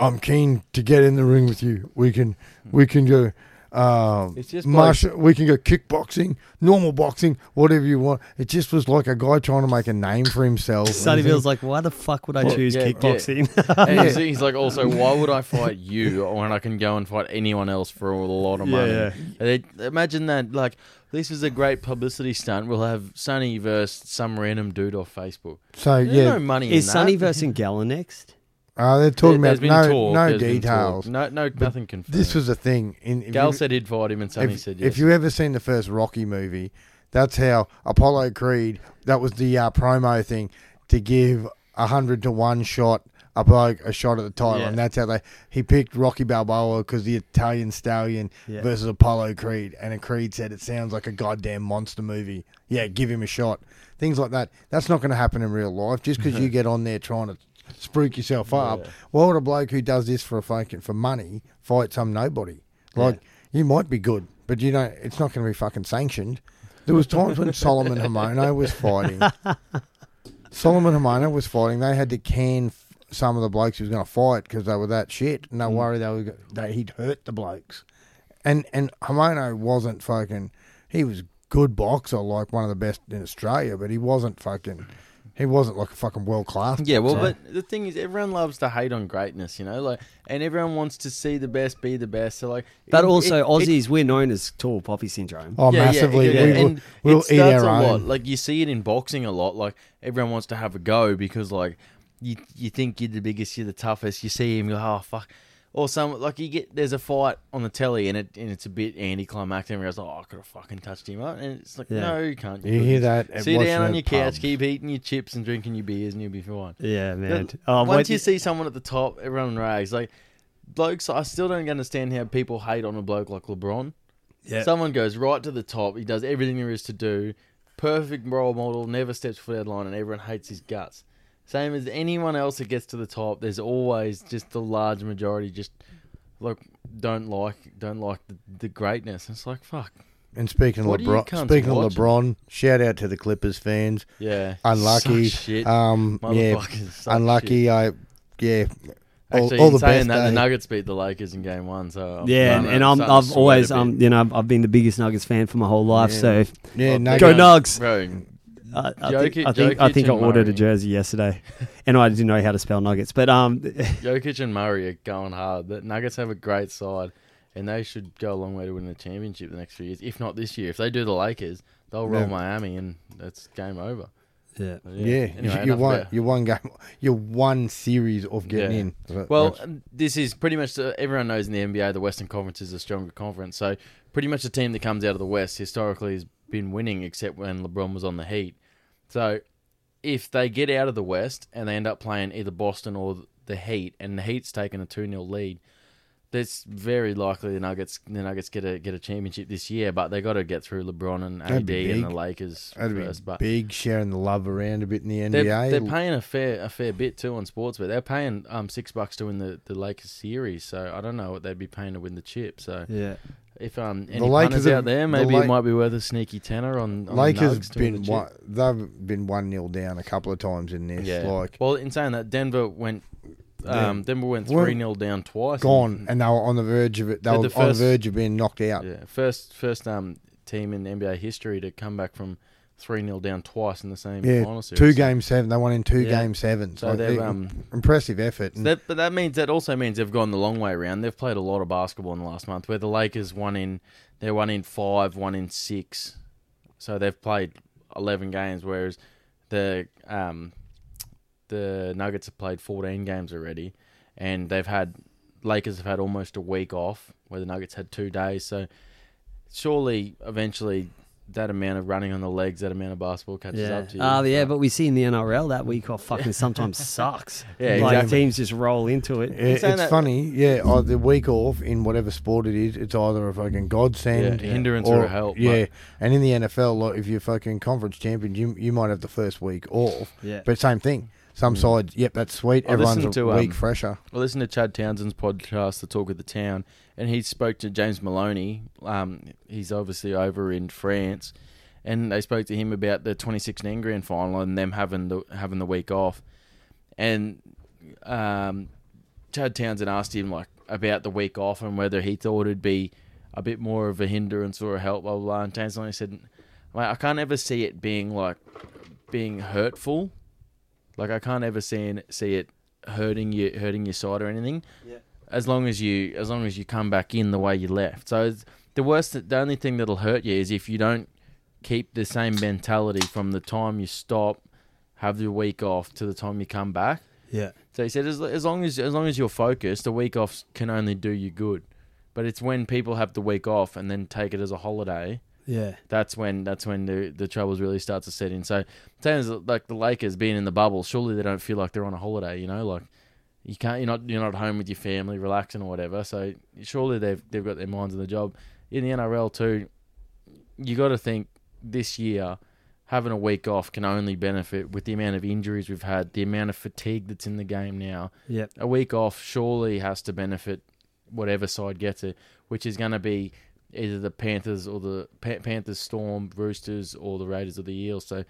I'm keen to get in the ring with you. We can, we can go. Um, It's just martial, we can go kickboxing, normal boxing, whatever you want. It just was like a guy trying to make a name for himself. Sonny Bill's like, why the fuck would I Well, choose yeah, yeah. kickboxing? And he's, he's like, also, why would I fight you when I can go and fight anyone else for a lot of money? yeah. And they- imagine that. Like, this is a great publicity stunt. We'll have Sonny versus some random dude off Facebook. so There's yeah, no money Is in Sonny that. versus Gallen next? Uh, they're talking There- about no, talk, no details. No, no, nothing confirmed. This was a thing. In, Gal you- said he'd fight him, and Sonny if, said yes. if you ever seen the first Rocky movie, that's how Apollo Creed. That was the uh, promo thing to give a hundred to one shot a bloke a shot at the title, Yeah. and that's how they he picked Rocky Balboa because the Italian stallion Yeah. versus Apollo Creed, and a Creed said it sounds like a goddamn monster movie. Yeah, give him a shot. Things like that. That's not going to happen in real life. Just because you get on there trying to spruik yourself up, Yeah. why would a bloke who does this for a fucking for money fight some nobody? Like you might be good, but you don't. It's not going to be fucking sanctioned. There was times when Solomon Haumono was fighting. Solomon Haumono was fighting. They had to can some of the blokes he was going to fight because they were that shit, and they Mm. worried they were that he'd hurt the blokes. And and Haumono wasn't fucking. He was good boxer, like one of the best in Australia, but he wasn't fucking. He wasn't like a fucking world class. Yeah, well, boxer. but the thing is, everyone loves to hate on greatness, you know, like, and everyone wants to see the best be the best. So, like, But it- also, it- it- Aussies, we're known as tall poppy syndrome. oh, Yeah, yeah, massively. yeah, we will, And we'll it eat starts our a lot. own. Like you see it in boxing a lot. Like everyone wants to have a go because like you you think you're the biggest, you're the toughest. You see him, you go, oh fuck. Or some like you get there's a fight on the telly and it and it's a bit anticlimactic and everyone's like, oh, I could have fucking touched him up, and it's like, Yeah. no, you can't. You hear that? at Sit down on your couch, keep eating your chips and drinking your beers, and you'll be fine. Yeah, man. Oh, Once what- you see someone at the top, everyone rags. Like blokes, I still don't understand how people hate on a bloke like LeBron. yeah. Someone goes right to the top. He does everything there is to do. Perfect role model. Never steps foot out of line, and everyone hates his guts. Same as anyone else that gets to the top. There's always just the large majority just like don't like don't like the, the greatness. It's like fuck. And speaking of What are LeBron, cunts speaking of? LeBron, shout out to the Clippers fans. Yeah, Unlucky. Suck shit. Um, yeah, Motherfuckers unlucky. shit. I yeah. All, Actually, all in the saying best. that, the? Nuggets beat the Lakers in game one. So I'm yeah, and, and I'm, starting I've always, um, you know, I've, I've been the biggest Nuggets fan for my whole life. Yeah. So, yeah, Nuggets. Go Nugs! Bro, I, I Jokic- think, I think, I, think I and ordered a jersey yesterday, and I didn't know how to spell Nuggets. But um, Jokic and Murray are going hard. The Nuggets have a great side, and they should go a long way to win the championship the next few years. If not this year, if they do the Lakers, they'll roll Yeah. Miami, and that's game over. yeah, But Yeah, Anyway, you, you enough won. You won game. You won series of getting Yeah. in. So Well, that's- um, this is pretty much uh, everyone knows in the NBA the Western Conference is a stronger conference. So pretty much the team that comes out of the West historically has been winning, except when LeBron was on the Heat. So if they get out of the West and they end up playing either Boston or the Heat, and the Heat's taken a two 0 lead, It's very likely the Nuggets the Nuggets get a get a championship this year, but they got to get through LeBron and That'd AD and the Lakers That'd first. But big, sharing the love around a bit in the NBA. they're, they're paying a fair a fair bit too on sports, but they're paying um six bucks to win the, the Lakers series. So I don't know what they'd be paying to win the chip. So Yeah. if um any Lakers punters have- out there, the maybe La- it might be worth a sneaky tenner on. on Lakers the win been the one, they've been one 0 down a couple of times in this. Yeah. Like well, in saying that, Denver went. Yeah. Um, Denver went three 0 down twice. gone, and they were on the verge of it. They were the on the verge of being knocked out. Yeah, first first um team in NBA history to come back from three 0 down twice in the same Yeah, final series. Two So- game seven. They won in two Yeah. game sevens. So Like, they've um impressive effort. And that, but that means that also means they've gone the long way around. They've played a lot of basketball in the last month. Where the Lakers won in they're one in five, one in six, so they've played eleven games, whereas the um the Nuggets have played fourteen games already, and they've had Lakers have had almost a week off, where the Nuggets had two days. So surely, eventually, that amount of running on the legs, that amount of basketball catches Yeah. up to you. Uh, yeah, but we see in the NRL that week off fucking sometimes sucks. Yeah, like exactly. teams just roll into it. it- saying it's that- funny, yeah. Oh, the week off in whatever sport it is, it's either a fucking godsend, Yeah, hindrance or a help, Yeah, but- and in the NFL, like if you're fucking conference champion, you you might have the first week off. Yeah. But same thing. Some sides, yep, that's sweet. I Everyone's a listened to, week um, fresher. I listened to Chad Townsend's podcast, The Talk of the Town, and he spoke to James Maloney. Um, he's obviously over in France, and they spoke to him about the 2016 Grand Final and them having the having the week off. And um, Chad Townsend asked him like about the week off and whether he thought it'd be a bit more of a hindrance or a help. Blah blah. blah. And Townsend only said, "Mate, I can't ever see it being like being hurtful. Like I can't ever see it, see it hurting you, hurting your side or anything. Yeah. As long as you, as long as you come back in the way you left. So it's, the worst, the only thing that'll hurt you is if you don't keep the same mentality from the time you stop, have the week off to the time you come back. Yeah. So he said, as, as long as as long as you're focused, the week off can only do you good. But it's when people have the week off and then take it as a holiday Yeah. that's when that's when the the troubles really start to set in. So, same as like the Lakers being in the bubble, surely they don't feel like they're on a holiday. You know, like you can't you're not you're not home with your family relaxing or whatever. So surely they've they've got their minds on the job. In the NRL too, you got to think this year having a week off can only benefit with the amount of injuries we've had, the amount of fatigue that's in the game now. Yep. A week off surely has to benefit whatever side gets it, which is going to be either the Panthers or the Pa- Panthers, Storm, Roosters, or the Raiders or the Eels. So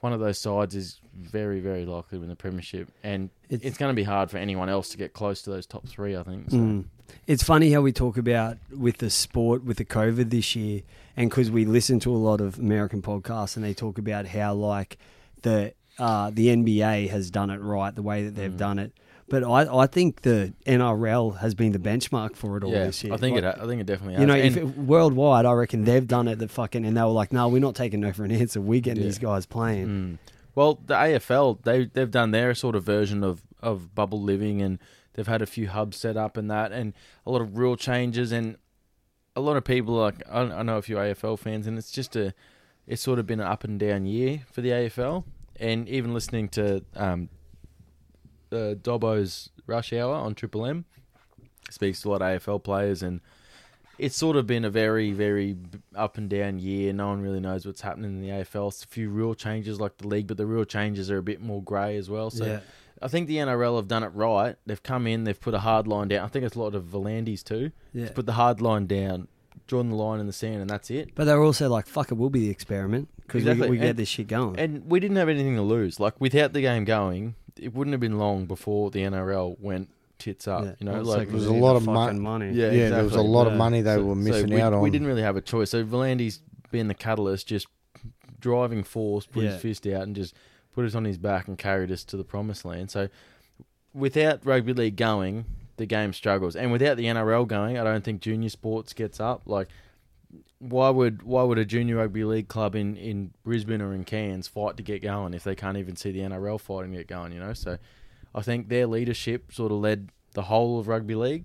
one of those sides is very, very likely to win the premiership, and it's, It's- going to be hard for anyone else to get close to those top three. I think. So. Mm. It's funny how we talk about with the sport with the COVID this year, and because we listen to a lot of American podcasts, and they talk about how like the uh, the NBA has done it right the way that they've Mm. done it. But I, I think the NRL has been the benchmark for it all this year. I think Like, it. I think it definitely. Has. You know, if it, worldwide, I reckon they've done it. The fucking and they were like, "No, we're not taking no for an answer. We're getting these guys playing." Mm. Well, the AFL they they've done their sort of version of of bubble living, and they've had a few hubs set up and that, and a lot of rule changes, and a lot of people like I, I know a few AFL fans, and it's just a it's sort of been an up and down year for the AFL, and even listening to um, uh, Dobbo's Rush Hour on Triple M speaks to a lot of AFL players and it's sort of been a very, very up and down year. No one really knows what's happening in the AFL. It's a few real changes like the league, but the real changes are a bit more grey as well. So Yeah. I think the NRL have done it right. They've come in, they've put a hard line down. I think it's a lot of V'landys too. Yeah. Put the hard line down, drawn the line in the sand, and that's it. But they're also like, "Fuck it, we'll be the experiment because Exactly. we, we get And- this shit going." And we didn't have anything to lose. Like without the game going, it wouldn't have been long before the NRL went tits up. Yeah. You know, Well, like like There's we a lot of mon- money. Yeah, Yeah, there was a exactly. lot of money they So- were so missing we, out on. We didn't really have a choice. So V'landys's been the catalyst, just driving force, put Yeah. his fist out and just put us on his back and carried us to the promised land. So without rugby league going, the game struggles, and without the NRL going, I don't think junior sports gets up. Like, why would why would a junior rugby league club in, in Brisbane or in Cairns fight to get going if they can't even see the NRL fighting to get going? You know, so I think their leadership sort of led the whole of rugby league,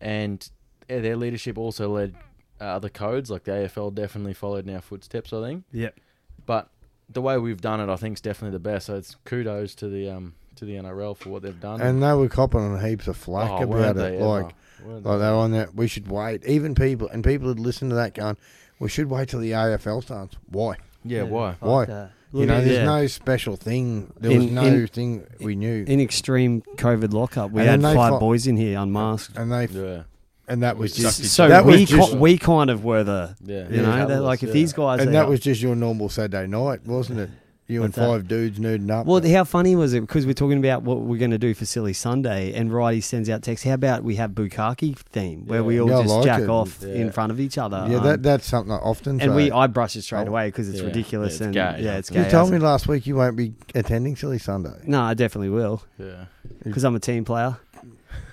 and their leadership also led uh, other codes. Like the AFL definitely followed in our footsteps. I think, Yep. but the way we've done it, I think, is definitely the best. So it's kudos to the um to the NRL for what they've done. And they were copping on heaps of flack Oh, about it. they ever? Like, Weren't like they? they were on that. We should wait. Even people and people had listened to that going, we should wait till the AFL starts. Why? yeah, why? Why? that. you know, there's yeah. no special thing. There was no in- thing we knew. in extreme COVID lockup. We And had five fought- boys in here unmasked. and they Yeah, and that was just So that we was just ki- we kind of were the yeah. you know they're like if Yeah. these guys and that was just your normal Saturday night, wasn't it? You and What's that? five dudes nerding up. Well, how funny was it? Because we're talking about what we're going to do for Silly Sunday, and Righty sends out text. How about we have Bukkake theme where Yeah. we all Yeah, I just like jack it. off Yeah. in front of each other? yeah, um, that that's something I often and say. we I brush it straight Oh. away because it's Yeah. ridiculous Yeah, and gay. yeah, it's you gay. told me last week you won't be attending Silly Sunday. No, I definitely will Yeah. because I'm a team player.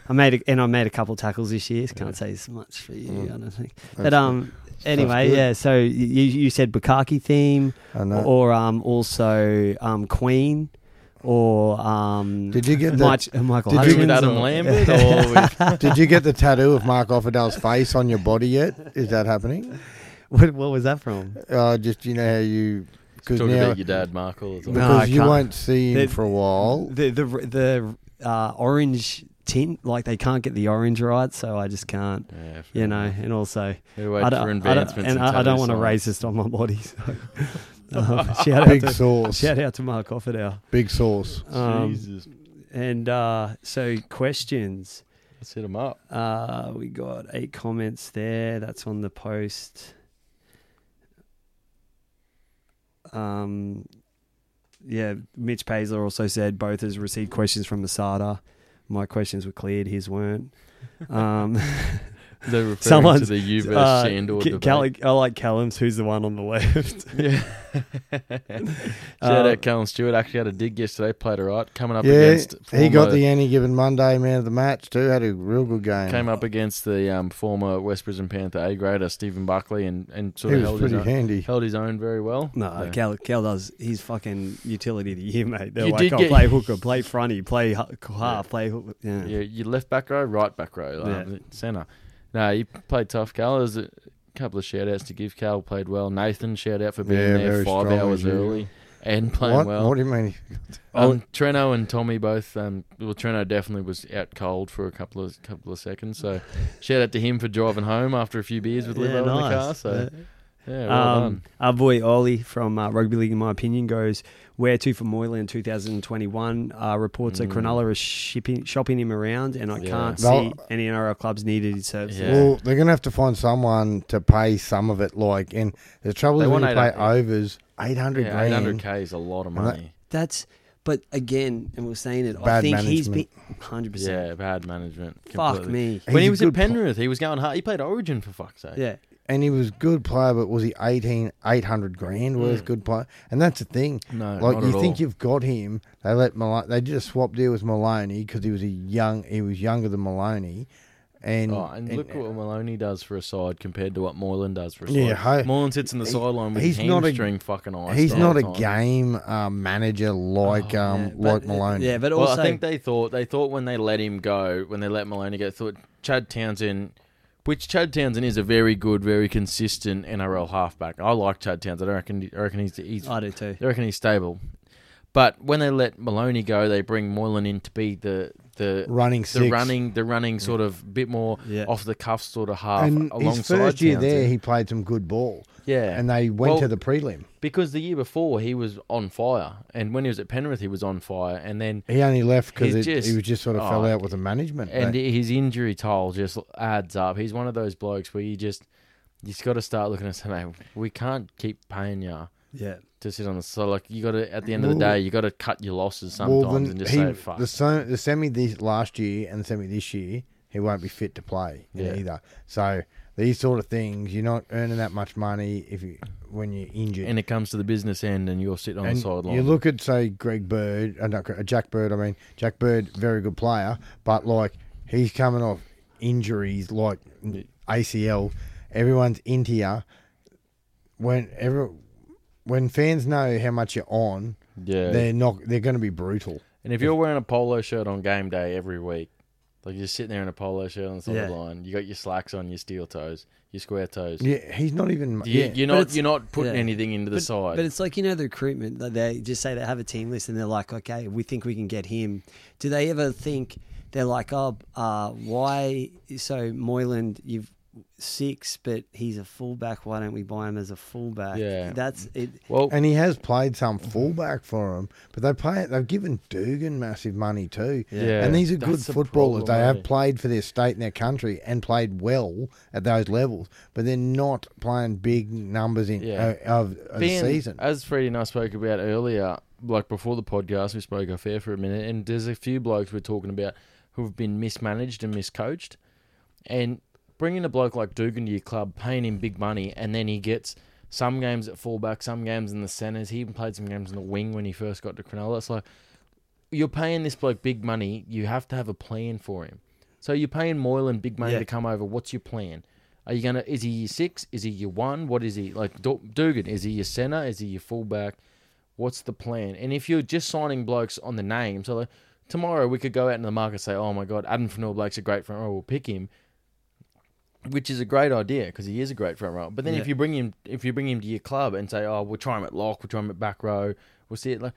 I made a, and I made a couple tackles this year. Can't say as much for you. Mm. I don't think. That's But um, anyway, yeah. So you you said Bukkake theme, or um also um Queen, or um Did you get the Mike, Michael did you- Hutchence with Adam or- Lambert or with Did you get the tattoo of Mark Offerdale's face on your body yet? Is that happening? What, what was that from? Uh, just you know how you because talking now about your dad, Mark, all the time? No, because I you can't. won't see him The- for a while. The the the uh, orange tint, like they can't get the orange right, so I just can't. Yeah, You know, and also Gotta wait I for don't, I don't, and I, I don't want a racist on my body. So. um, shout out Big to sauce. shout out to Mark Offerdow. Big sauce. Um, Jesus, and uh, so questions. let's hit him up. Uh, we got eight comments there. That's on the post. Um, yeah, Mitch Paisley also said both has received questions from Masada. My questions were cleared, his weren't. Um, They're referring to Someone's- the U versus uh, Sandor K- Cal- I like Callum's, who's the one on the left. Yeah. Shout Uh, out Callum Stewart. Actually had a dig yesterday. Played alright. Coming up Yeah, against. he got the any given Monday man of the match too. Had a real good game. Came up against the um, former West Brisbane Panther A grader Stephen Buckley and, and He sort of was held his, pretty own, handy. held his own very well. No, So- Cal, Cal does. He's fucking utility of the year, mate. They're You like, did oh, get- play hooker, play fronty, play hu- half, play hooker. Yeah. Yeah, you left back row, right back row, Yeah. um, centre. No, you played tough, Cal. There's a couple of shout outs to give. Cal played well. Nathan, shout out for being Yeah, there five strong hours as usual. early and playing What? well. What do you mean? Um, Treno and Tommy both. Um, well, Treno definitely was out cold for a couple of couple of seconds. So, shout out to him for driving home after a few beers with Yeah, Livo in the car. So, yeah, well um, done. Our boy Ollie from uh, Rugby League, in my opinion, goes where to for Moylan in 2021. Uh, reports that Mm. Cronulla is shipping, shopping him around, and I Yeah. can't They'll- see any NRL clubs needed his services. Yeah. Well, they're gonna have to find someone to pay some of it. Like, and the trouble They is when want you pay 800 overs, eight hundred Yeah, grand. 800k is a lot of And that- money. That's, but again, and we're saying it. I Bad think he's been management. 100. percent Yeah, bad management. Fuck completely. me. When He's he was at good pl- Penrith, he was going hard. He played Origin for fuck's sake. Yeah, and he was good player, but was he 18, 800 grand worth Mm. good player? And that's the thing. No, like not you at think all. you've got him. They let Maloney. They did a swap deal with Maloney because he was a young. He was younger than Maloney, and Oh, and look what Maloney does for a side compared to what Moylan does for a side. Yeah, hi- Moylan sits in the he- sideline with he's his not a- fucking ice. he's not a time. game um, manager like Oh, um yeah, but- like Maloney. Yeah, but Well, also I think they thought they thought when they let him go, when they let Maloney go, thought Chad Townsend, which Chad Townsend is a very good, very consistent NRL halfback. I like Chad Townsend. I reckon. I reckon he's he's. I do too. I reckon he's stable. But when they let Maloney go, they bring Moylan in to be the the running the six. running the running sort of bit more Yeah. off the cuff sort of half and alongside his first year there, he played some good ball, yeah, and they went Well, to the prelim. because the year before he was on fire, and when he was at Penrith, he was on fire, and then He only left because he was just sort of fell oh, out with the management. and But his injury toll just adds up. He's one of those blokes where you just you just got to start looking at mate, we can't keep paying you Yeah, to sit on the so like you got to at the end of the Well- day you got to cut your losses well, sometimes then and just he- say fuck. the, the semi this last year and the semi this year, he won't be fit to play Yeah. either. So these sort of things, you're not earning that much money if you when you're injured. and it comes to the business end, and you're sitting on And the sideline. You look at say Greg Bird, uh, Jack Bird. I mean Jack Bird, very good player, but like he's coming off injuries like ACL. Everyone's into you. When every, when fans know how much you're on, yeah, they're not. They're going to be brutal. and if you're wearing a polo shirt on game day every week, Like you're sitting there in a polo shirt on the Yeah. sideline. You got your slacks on, your steel toes, your square toes. Yeah, he's not even. You, yeah, You're But not it's- you're not putting yeah. anything into the but, side. But it's like you know the recruitment. like, They just say they have a team list and they're like, okay, we think we can get him. Do they ever think they're like, oh, uh, why? So Moylan, you've six, but he's a fullback. Why don't we buy him as a fullback? Yeah. that's it. well, and he has played some fullback for him, but they pay. They've given Dugan massive money too. Yeah. and these are good That's the footballers. problem, they have eh? played for their state and their country and played well at those levels, but they're not playing big numbers in Yeah. uh, of, of the being, season. as Freddie and I spoke about earlier, like before the podcast, we spoke off air for a minute, and there's a few blokes we're talking about who have been mismanaged and miscoached, and bringing a bloke like Dugan to your club, paying him big money, and then he gets some games at fullback, some games in the centres. He even played some games in the wing when he first got to Cronulla. It's like you're paying this bloke big money. You have to have a plan for him. So you're paying Moylan big money Yeah. to come over. What's your plan? Are you gonna? Is he your six? Is he your one? What is he like? Dugan? Is he your center? Is he your fullback? What's the plan? And if you're just signing blokes on the name, so like tomorrow we could go out in the market and say, "Oh my God, Addin Fonua-Blake's a great front oh, row. We'll pick him," which is a great idea because he is a great front row. But then if you bring him, if you bring him to your club and say, "Oh, we'll try him at lock, we'll try him at back row, we'll see it," like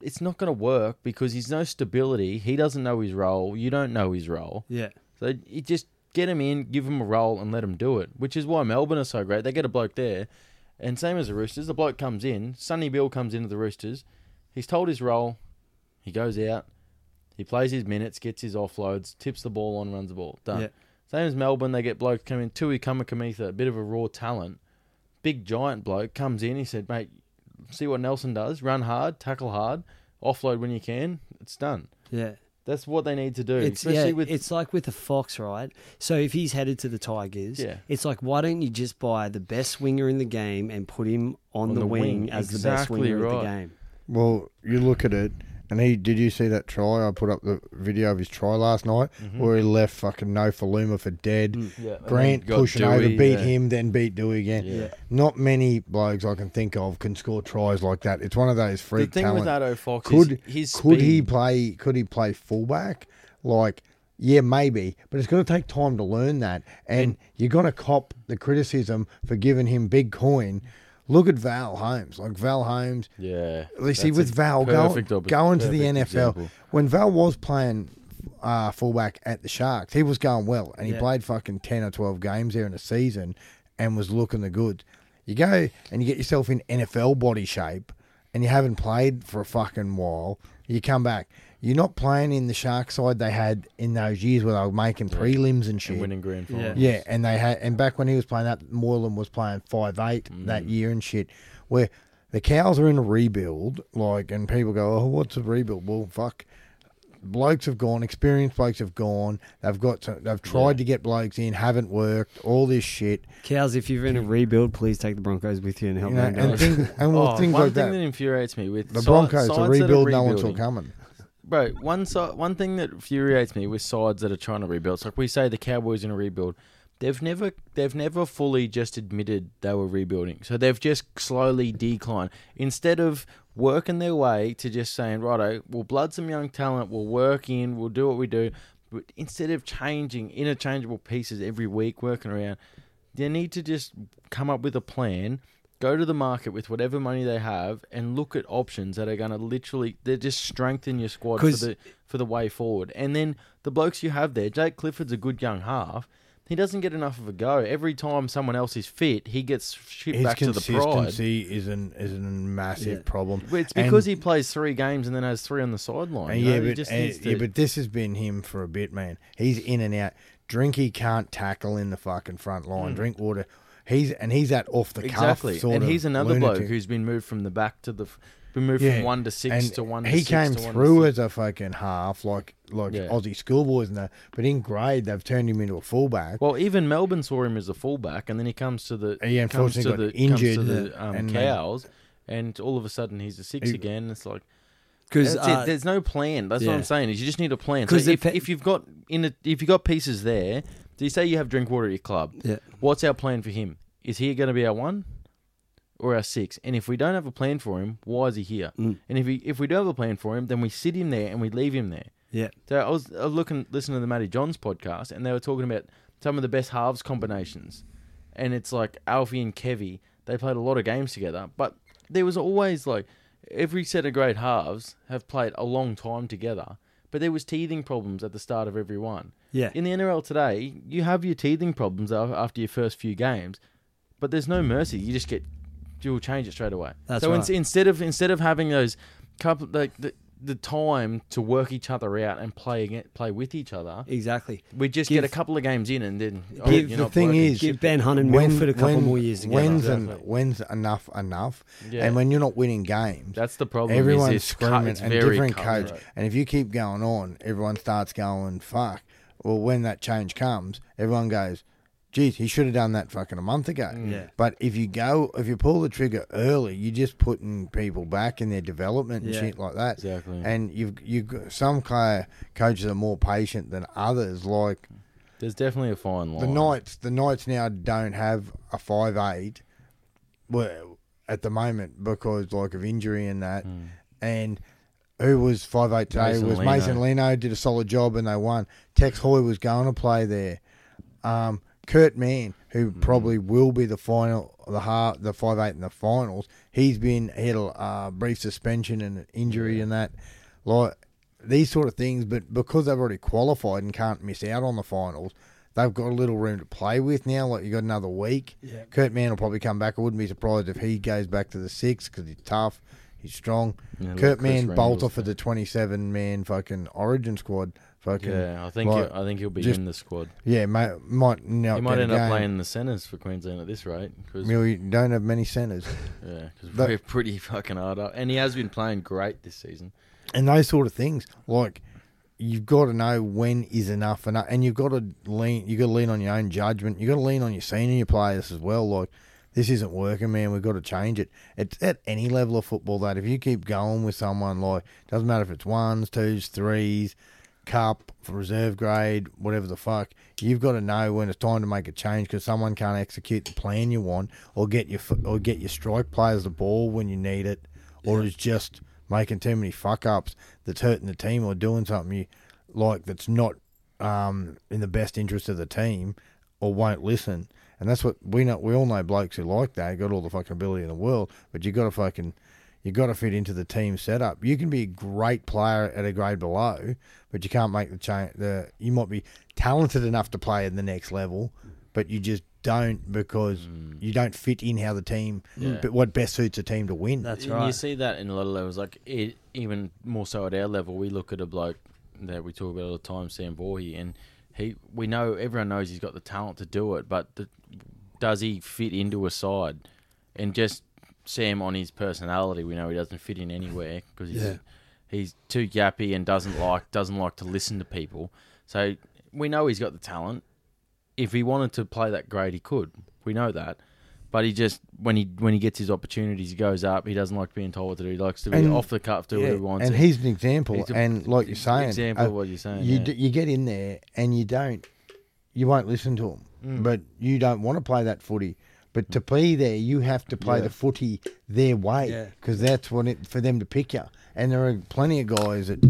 it's not going to work because he's no stability. He doesn't know his role. You don't know his role. Yeah, So you just get him in, give him a role, and let him do it. Which is why Melbourne are so great. They get a bloke there, and same as the Roosters, the bloke comes in. Sonny Bill comes into the Roosters. He's told his role. He goes out. He plays his minutes, gets his offloads, tips the ball on, runs the ball. Done. Yeah. Same as Melbourne, they get bloke come in. Tui Kamikamica, a bit of a raw talent, big giant bloke comes in. He said, "Mate, see what Nelson does. Run hard, tackle hard, offload when you can. It's done." yeah. That's what they need to do, It's especially yeah, with it's like with the Fox, right? So if he's headed to the Tigers, Yeah. it's like why don't you just buy the best winger in the game and put him on, On the, the wing, wing, as the best exactly winger of right. the game? Well, you look at it, and he did you see that try? I put up the video of his try last night where he left fucking Nofoaluma for dead. Mm-hmm. Yeah, and Grant pushing Dewey, over, beat yeah. him, then beat Dewey again. Yeah. Not many blokes I can think of can score tries like that. It's one of those The freak thing talent. with Ado Fox could is his could he play? Could he play fullback? Like, yeah, maybe, but it's going to take time to learn that, and you're going to cop the criticism for giving him big coin. Look at Val Holmes. Like Val Holmes, Yeah, you see that's with a Val go, perfect going to the NFL example. when Val was playing uh, fullback at the Sharks, he was going well, and he Yeah. played fucking ten or twelve games there in a season, and was looking the good. You go and you get yourself in NFL body shape, and you haven't played for a fucking while. You come back. You're not playing in the Shark side they had in those years where they were making prelims and shit. and winning grand finals. Yeah, and they had, and back when he was playing that, Moylan was playing five eight Mm. that year and shit. Where the cows are in a rebuild, like, and people go, "Oh, what's a rebuild?" Well, fuck, blokes have gone, experienced blokes have gone. They've got, to, they've tried Yeah. to get blokes in, haven't worked. All this shit, Cows, if you're in a rebuild, please take the Broncos with you and you help know, them. and out. things, and well, Oh, things one like thing that. that infuriates me with The Broncos, sides the rebuild, no one saw coming. Bro, one side, one thing that infuriates me with sides that are trying to rebuild. It's like we say the Cowboys in a rebuild. They've never, they've never fully just admitted they were rebuilding. So they've just slowly declined instead of working their way to just saying, righto, we'll blood some young talent, we'll work in, we'll do what we do. But instead of changing interchangeable pieces every week, working around, they need to just come up with a plan go to the market with whatever money they have and look at options that are going to literally they just strengthen your squad for the for the way forward. And then the blokes you have there, Jake Clifford's a good young half. He doesn't get enough of a go. Every time someone else is fit, he gets shipped His back to the pride. His consistency is an is a massive Yeah. problem. It's And- because he plays three games and then has three on the sideline. And you know? yeah, but, just uh, to- yeah, but this has been him for a bit, man. He's in and out. Drinky can't tackle in the fucking front line. Drinkwater, he's and he's that off the cuff exactly. sort And of he's another lunatic. bloke who's been moved from the back to the, been moved Yeah, from one to six and to one. To he six came to one to through six. as a fucking half, like like Yeah. Aussie schoolboys and that. But in grade, they've turned him into a fullback. Well, even Melbourne saw him as a fullback, and then he comes to the He comes to unfortunately got the injured comes to the um, and then- cows, and all of a sudden he's a six He- again. It's like Because that's it. There's no plan. That's what yeah. I'm saying. Is you just need a plan. So 'Cause the if, pe- if you've got in a, if you've got pieces there, do you say you have Drinkwater at your club? Yeah. What's our plan for him? Is he going to be our one or our six? And if we don't have a plan for him, why is he here? Mm. And if he, if we do have a plan for him, then we sit him there and we leave him there. Yeah. So I was, I was looking, listening to the Matty Johns podcast, and they were talking about some of the best halves combinations, and it's like Alfie and Kevy. They played a lot of games together, but there was always like every set of great halves have played a long time together, but there was teething problems at the start of every one. Yeah. In the NRL today, you have your teething problems after your first few games, but there's no mercy. You just get you'll change it straight away. That's so right. ins- instead of instead of having those couple like the, the time to work each other out and play ag- play with each other, Exactly. we just Give- get a couple of games in and then oh, Give- you're the thing working. is, Give Ben Hunt and When- Milford a couple when- more years together. When's, Exactly. en- when's enough enough? Yeah. And when you're not winning games, that's the problem. everyone's is it's cut- screaming it's and very different cutthroat. coach. And if you keep going on, everyone starts going, fuck. Well, when that change comes, everyone goes, geez, he should have done that fucking a month ago. Yeah. But if you go, if you pull the trigger early, you're just putting people back in their development and Yeah. shit like that. Exactly. And you've you some kind of coaches are more patient than others. Like There's definitely a fine line. the Knights, the Knights now don't have a five eight, well, at the moment because like of injury and that, Hmm. and who was five eight today Mason was Lino. Mason Lino did a solid job and they won. Tex Hoy was going to play there. Um, Kurt Mann, who Hmm. probably will be the final, the half, the five eight in the finals. He's been he had a uh, brief suspension and injury and that, like these sort of things. But because they've already qualified and can't miss out on the finals, they've got a little room to play with now. Like you got another week. Yeah. Kurt Mann will probably come back. I wouldn't be surprised if he goes back to the six because he's tough, he's strong. Yeah, Kurt Mann bolter for the twenty-seven man fucking Origin squad. Fucking Yeah, I think like, I think he'll be just- in the squad. yeah, mate, might not He might end up playing the centres for Queensland at this rate because We don't have many centres. yeah, 'cause But- we're pretty fucking hard up, and he has been playing great this season. and those sort of things. Like you've got to know when is enough enough, and you've got to lean. You got to lean on your own judgment. You have got to lean on your senior players as well. Like this isn't working, man. We've got to change it. It's at any level of football that if you keep going with someone, like doesn't matter if it's ones, twos, threes, cup, reserve grade, whatever the fuck. You've got to know when it's time to make a change because someone can't execute the plan you want, or get your or get your strike players the ball when you need it, or is just making too many fuck ups that's hurting the team or doing something you, like that's not um, in the best interest of the team or won't listen. And that's what we know. We all know blokes who like that. Got all the fucking ability in the world, but you got to fucking you got to fit into the team setup. You can be a great player at a grade below, but you can't make the change. The you might be talented enough to play at the next level, but you just don't because mm. you don't fit in how the team. Yeah. But what best suits a team to win? That's And right. You see that in a lot of levels, like it, even more so at our level. We look at a bloke that we talk about all the time, Sam Voorhees, and he. We know everyone knows he's got the talent to do it, but the, does he fit into a side? And just Sam on his personality, we know he doesn't fit in anywhere because he's Yeah. he's too yappy and doesn't like doesn't like to listen to people. So we know he's got the talent. If he wanted to play that grade, he could. We know that. But he just when he when he gets his opportunities, he goes up. He doesn't like being told what to do. He likes to be And- off the cuff, do Yeah, whatever he wants. and he's an example. He's a- and like you're saying, example uh, of what you're saying. you yeah. d- you get in there and you don't, you won't listen to him. Mm. But you don't want to play that footy. But to be there, you have to play Yeah. the footy their way Yeah. because that's what it for them to pick you. And there are plenty of guys that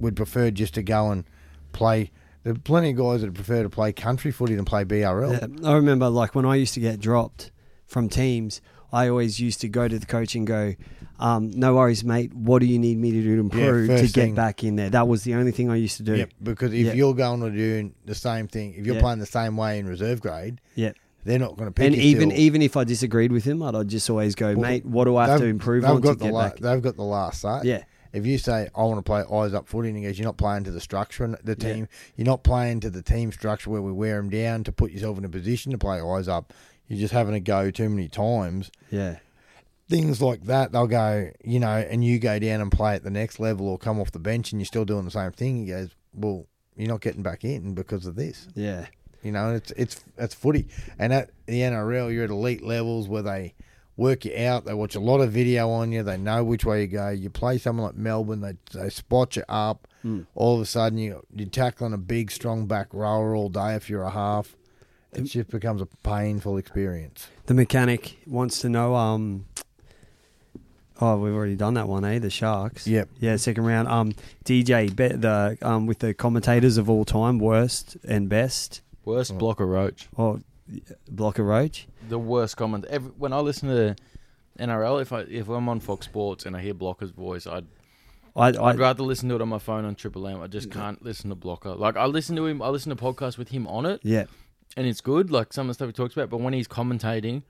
would prefer just to go and play. There are plenty of guys that prefer to play country footy than play BRL. Yeah, I remember like when I used to get dropped from teams, I always used to go to the coach and go, um, "No worries, mate. What do you need me to do to improve to get thing. back in there?" That was the only thing I used to do. Yep, because if Yeah. you're going to do the same thing, if you're Yeah. playing the same way in reserve grade, Yeah. They're not going to pick And you even even if I disagreed with him, I'd, I'd just always go, Well, "Mate, what do I have to improve they've on to got the get la- back?" They've got the last say. Yeah, If you say I want to play eyes up footy, and he goes, you're not playing to the structure and the Yeah. team. You're not playing to the team structure where we wear them down to put yourself in a position to play eyes up. You're just having to go too many times. yeah, Things like that, they'll go, you know, and you go down and play at the next level or come off the bench and you're still doing the same thing. He goes, well, you're not getting back in because of this. yeah, You know, it's it's it's footy, and at the NRL, you're at elite levels where they work you out. They watch a lot of video on you. They know which way you go. You play someone like Melbourne, they they spot you up. Mm. All of a sudden, you you're tackling a big, strong back rower all day if you're a half. It just becomes a painful experience. The mechanic wants to know. Um, Oh, we've already done that one, eh? The Sharks. Yep. Yeah, second round. Um, DJ, be, the um with the commentators of all time, worst and best. Worst oh. blocker roach. Oh, Blocker Roach. The worst comment. Every, when I listen to NRL, if I if I'm on Fox Sports and I hear Blocker's voice, I'd I, I'd I rather listen to it on my phone on Triple M. I just can't listen to Blocker. Like I listen to him. I listen to podcasts with him on it, yeah. and it's good. Like some of the stuff he talks about. But when he's commentating,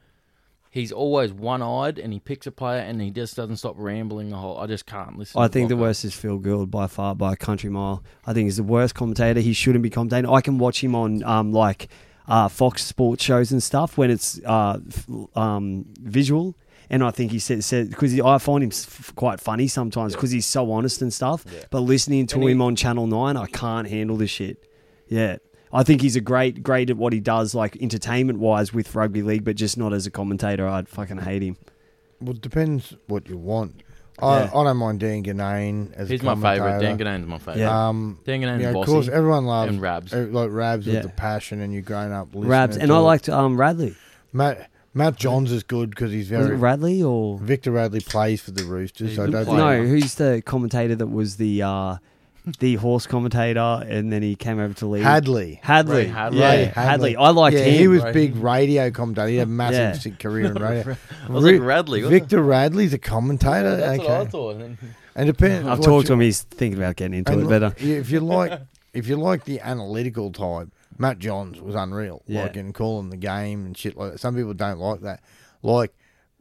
he's always one eyed and he picks a player and he just doesn't stop rambling the whole. I just can't listen. I to think the Blocker. worst is Phil Gould by far by a country mile. I think he's the worst commentator. He shouldn't be commentating. I can watch him on um like uh, Fox Sports shows and stuff when it's uh f- um visual. And I think he said said because I find him s- quite funny sometimes because he's so honest and stuff. But listening to And he- him on Channel Nine, I can't handle the shit. Yeah. I think he's a great, great at what he does, like entertainment wise with rugby league, but just not as a commentator. I'd fucking hate him. Well, it depends what you want. I, Yeah. I don't mind Dan Ginnane as He's a my favourite. commentator. Dan Ginnane's my favourite. Yeah. Um, Dan Ginnane yeah, and of Vossy course, everyone loves and Rabs. uh, like Rabs Yeah. with the passion, and you're growing up listening. Rabs, and to I it. liked um, Radley. Matt. Matt Johns is good because he's Was it very. Radley or Victor Radley plays for the Roosters, He's so I a good don't player. think No, who's the commentator that was the uh, the horse commentator, and then he came over to lead Hadley. Hadley. Ray Hadley. Yeah, Ray Hadley. I liked yeah, him. he was Ray. big radio commentator. He had a massive Yeah. career in radio. I was Ri- like Radley. wasn't Victor Radley's a commentator. it? That's okay, what I thought. And then- and depends. I've talked to him. He's thinking about getting into it look, better. If you like, if you like the analytical type, Matt Johns was unreal. Yeah. Like in calling the game and shit like that. Some people don't like that. Like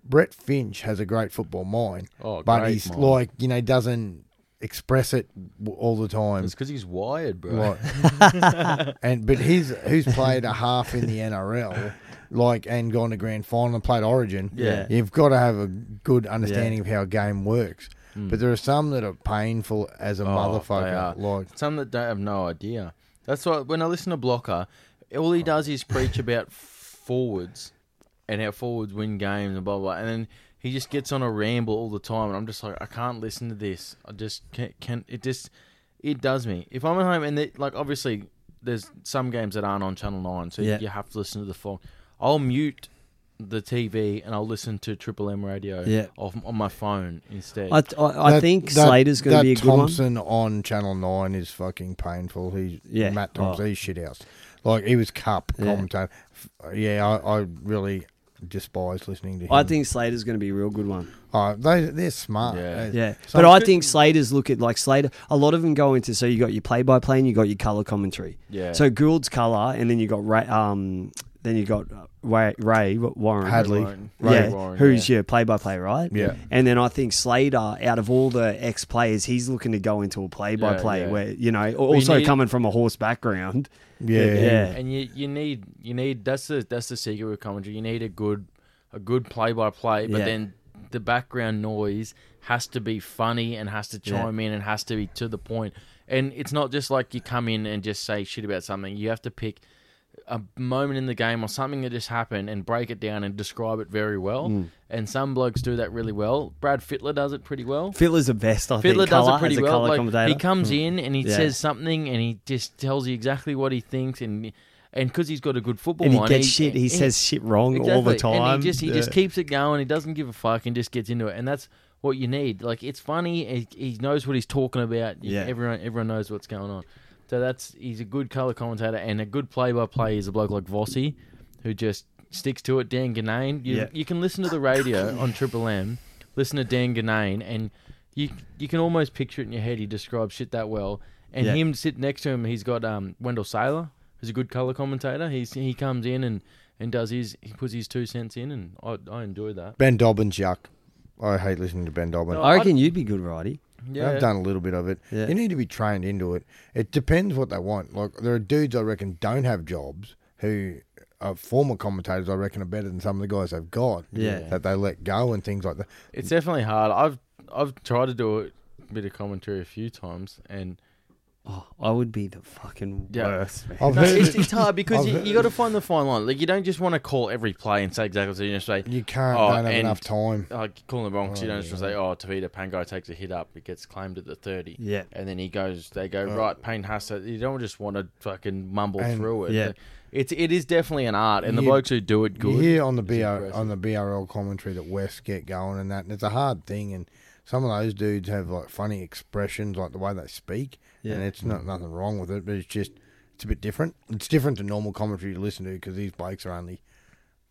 Brett Finch has a great football mind, Oh, but great he's mind. like you know doesn't express it all the time. It's because he's wired, bro. Right. and but he's who's played a half in the NRL, like and gone to grand final and played Origin. Yeah. you've got to have a good understanding of how a game works. Hmm. But there are some that are painful as a Oh, motherfucker. Like Some that don't have no idea. That's why when I listen to Blocker, all he oh. does is preach about forwards and how forwards win games and blah blah. And then he just gets on a ramble all the time, and I'm just like, I can't listen to this. I just can't. can it just it does me. If I'm at home and they, like obviously there's some games that aren't on Channel Nine, so Yeah. you have to listen to the phone. I'll mute the TV and I'll listen to Triple M radio Yeah. off, on my phone instead. I, I, I that- think that- Slater's going to be a good one. Thompson on Channel Nine is fucking painful. He's Yeah. Matt Thompson. Oh. He's shit house. Like he was cup Yeah. commentator. Yeah, I, I really despise listening to him. I think Slater's going to be a real good one. oh, they they're smart. Yeah. Yeah, some- but I think Slater's look at like Slater. A lot of them go into so you got your play by play and you got your color commentary. yeah. So Gould's color, and then you got Ray. Um, then you got uh, Ray, Ray Warren. Hadley. Warren. yeah, Ray Warren, who's yeah. your play by play, right? Yeah. And then I think Slater, out of all the ex players, he's looking to go into a play by play Yeah, yeah. where you know, also need- coming from a horse background. Yeah, Yeah. and you you need you need that's the that's the secret with commentary. You need a good a good play by play, but Yeah. then the background noise has to be funny and has to Yeah. chime in and has to be to the point. And it's not just like you come in and just say shit about something. You have to pick a moment in the game or something that just happened and break it down and describe it very well. Mm. And some blokes do that really well. Brad Fittler does it pretty well. Fittler's the best. I Fittler think. does Colour, it pretty well. Like, he comes in and he Yeah. says something and he just tells you exactly what he thinks and and because he's got a good football and he mind, gets shit. He, says shit wrong all the time. And he just he just keeps it going. He doesn't give a fuck and just gets into it. And that's what you need. Like it's funny. He, he knows what he's talking about. Yeah. Everyone everyone knows what's going on. So that's he's a good color commentator and a good play by play is a bloke like Vossi, who just sticks to it. Dan Ginnane. You, Yeah. you can listen to the radio on Triple M, listen to Dan Ginnane, and you you can almost picture it in your head. He describes shit that well. And Yeah. him sitting next to him, he's got um, Wendell Sailor, who's a good color commentator. He's he comes in and, and does his he puts his two cents in, and I I enjoy that. Ben Dobbins, yuck. I hate listening to Ben Dobbins. No, I reckon you'd be good, Righty. Yeah, I've done a little bit of it. Yeah. You need to be trained into it. It depends what they want. Like there are dudes I reckon don't have jobs who are former commentators. I reckon are better than some of the guys they've got. Yeah. that they let go and things like that. It's definitely hard. I've I've tried to do a bit of commentary a few times, and Oh, I would be the fucking Yeah. worst. Man. I've no, heard it's, it- it's hard because I've you, you got to find the fine line. Like you don't just want to call every play and say exactly what you just say. you can't. Oh, don't have and- enough time. Like calling the wrong wrong, 'cause you Oh, don't just say, "Oh, Tevita Pangai takes a hit up, it gets claimed at the 30. Yeah. and then he goes. They go Oh. right. Payne has to. You don't just want to fucking mumble And- through it. Yeah. It's it is definitely an art, and the You- blokes who do it good. You hear on the BR on the BRL commentary that West get going and that, and it's a hard thing. And some of those dudes have like funny expressions, like the way they speak, Yeah. and it's not nothing wrong with it, but it's just it's a bit different. It's different to normal commentary you listen to because these blokes are only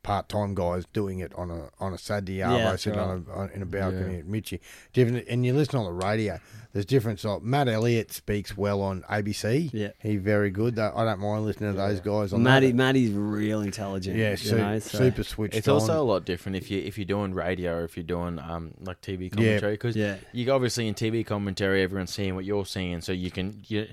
part time guys doing it on a on a Saturday Yeah, arvo that's sitting on a, on, in a balcony Yeah. at Mitchie. Different, and you listen on the radio. There's different. So Matt Elliott speaks well on ABC. Yeah. he's very good. That- I don't mind listening to those guys. On Matty, that. Matty's real intelligent. yeah, you su- know, so- super switched It's on. also a lot different if you if you're doing radio or if you're doing um like TV commentary because Yeah. you obviously in TV commentary everyone's seeing what you're seeing so you can you.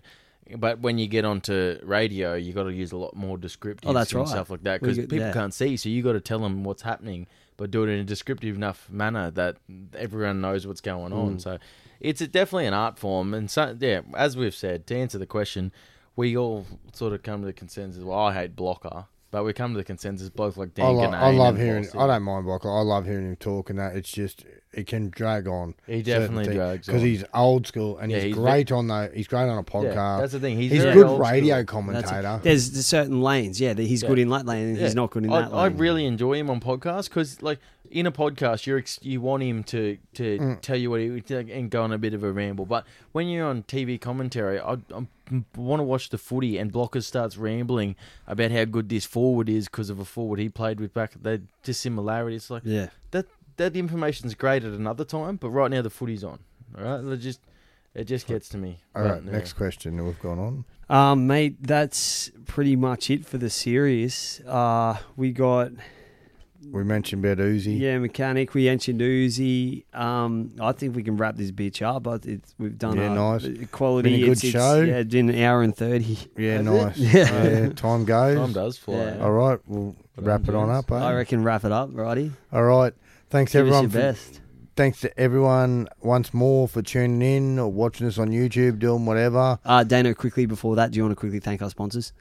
But when you get onto radio, you got to use a lot more descriptive Oh, and right. stuff like that because people yeah. can't see, so you got to tell them what's happening, but do it in a descriptive enough manner that everyone knows what's going Mm. on. So it's a, definitely an art form, and so yeah, as we've said, to answer the question, we all sort of come to the consensus. Well, I hate Blocker, but we come to the consensus both like Dan I, lo- I love hearing. I don't mind Blocker. I love hearing him talk and that. It's just it can drag on. He definitely drags because he's old school and Yeah, he's, he's great on the. He's great on a podcast. Yeah, that's the thing. He's, he's very good radio school. Commentator. there's there's certain lanes. Yeah, that he's Yeah. good in that lane and Yeah. he's not good in I, that I lane. really enjoy him on podcasts because, like, in a podcast, you're ex- you want him to to Mm. tell you what he and go on a bit of a ramble. But when you're on TV commentary, I, I want to watch the footy, and Blocker starts rambling about how good this forward is because of a forward he played with back. The dissimilarity. It's like yeah. that that information's great at another time, but right now the footy's on. All right, it just it just gets to me. All right, right, next question. We've gone on. Um, mate, that's pretty much it for the series. Uh, we got We mentioned about Uzi. yeah, mechanic. We mentioned Uzi. Um, I think we can wrap this bitch up. But it's we've done Yeah, a, nice. quality. Been a good it's, it's- show. yeah, it's been an hour and thirty. Yeah, Has nice. it? Yeah. Yeah. time goes. Time does fly. Yeah. All right, we'll Put wrap it on up. Eh? I reckon wrap it up, righty. All right. Thanks Give us everyone your for best. thanks to everyone once more for tuning in or watching us on YouTube, doing whatever. Uh, Dano, quickly before that, do you want to quickly thank our sponsors?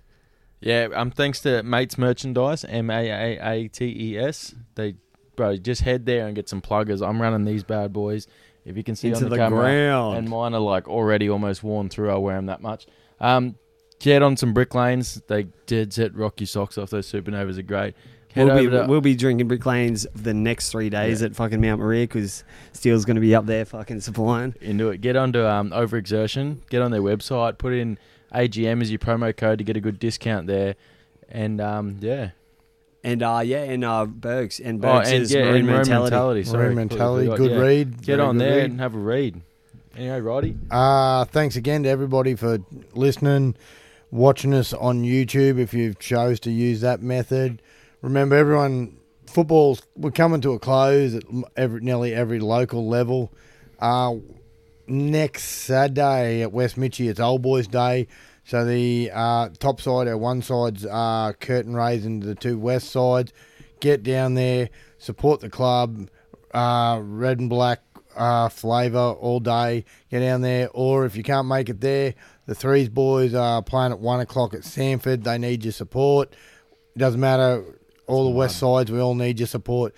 Yeah, um, thanks to Mates Merchandise, M A A A T E S. They, bro, just head there and get some pluggers. I'm running these bad boys. If you can see Into on the, the camera, ground. and mine are like already almost worn through. I wear them that much. Um, get on some brick lanes. They dead set rock your socks off. Those supernovas are great. Head We'll be, to- we'll be drinking Brick Lanes the next three days Yeah. at fucking Mount Maria because Steele's going to be up there fucking supplying. into it. Get onto um, Overexertion. Get on their website. Put in AGM as your promo code to get a good discount there. And um, yeah, And uh, yeah, and uh, Bergs and oh, Bergs and is yeah, marine and Marine mentality. mentality. Sorry, Marine mentality, good. Yeah. read. Get Very on there read. and have a read. Anyway, righty. Uh, thanks again to everybody for listening, watching us on YouTube. If you chose to use that method, remember everyone, football's we're coming to a close at every nearly every local level. Uh, next Saturday at West Mitchie, it's Old Boys Day. So the uh, top side, our one side's uh, curtain raising to the two west sides. Get down there, support the club, uh, red and black uh, flavour all day. Get down there, or if you can't make it there, the Threes boys are playing at one o'clock at Samford. They need your support. It Doesn't matter. All the west sides, we all need your support.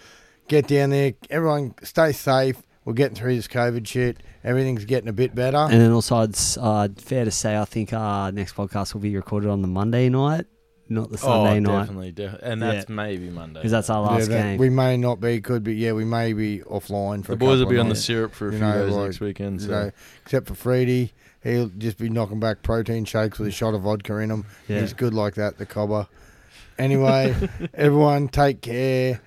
Get down there. Everyone, stay safe. We're getting through this COVID shit. Everything's getting a bit better. And then also, it's uh, fair to say, I think our next podcast will be recorded on the Monday night, not the Sunday oh, night, definitely, def- and that's maybe Monday. because that's our Yeah, last that- game. We may not be, could be. Yeah, we may be offline for the a boys will couple be of on the nights. syrup for a You few know, days like, next weekend. You So. know, except for Freedy, he'll just be knocking back protein shakes with a shot of vodka in them. Yeah. He's good like that, the cobber. Anyway, everyone take care.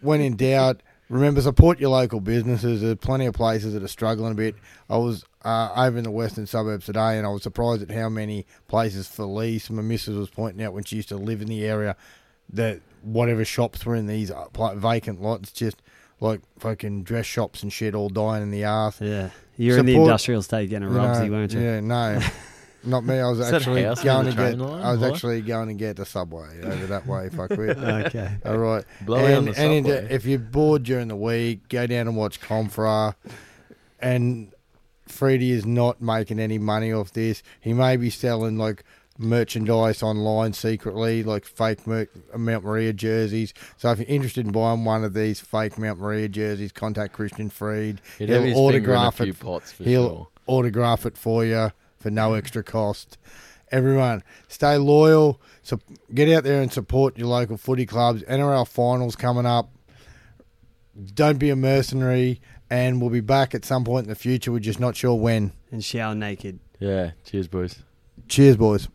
When in doubt, remember support your local businesses. There's plenty of places that are struggling a bit. I was uh, over in the western suburbs today, and I was surprised at how many places for lease. My missus was pointing out when she used to live in the area that whatever shops were in these uh, vacant lots, just like fucking dress shops and shit, all dying in the arse. yeah, you're in the industrial state getting a You rubsy, know, weren't you? Yeah, no, not me. I was Is that actually house near going the to get. line, I was actually going to get the subway over that way. Fuck with. okay. All right. Blowy on and, the and subway. if you're bored during the week, go down and watch Confra. And Freddie is not making any money off this. He may be selling like merchandise online secretly, like fake Mer- Mount Maria jerseys. So if you're interested in buying one of these fake Mount Maria jerseys, contact Christian Freed. He'd have He'll his finger in a autograph few it. pots for He'll sure. autograph it for you for no extra cost. everyone, stay loyal. So get out there and support your local footy clubs. NRL finals coming up. Don't be a mercenary, and we'll be back at some point in the future. We're just not sure when. And shower naked. Yeah. Cheers, boys. Cheers, boys.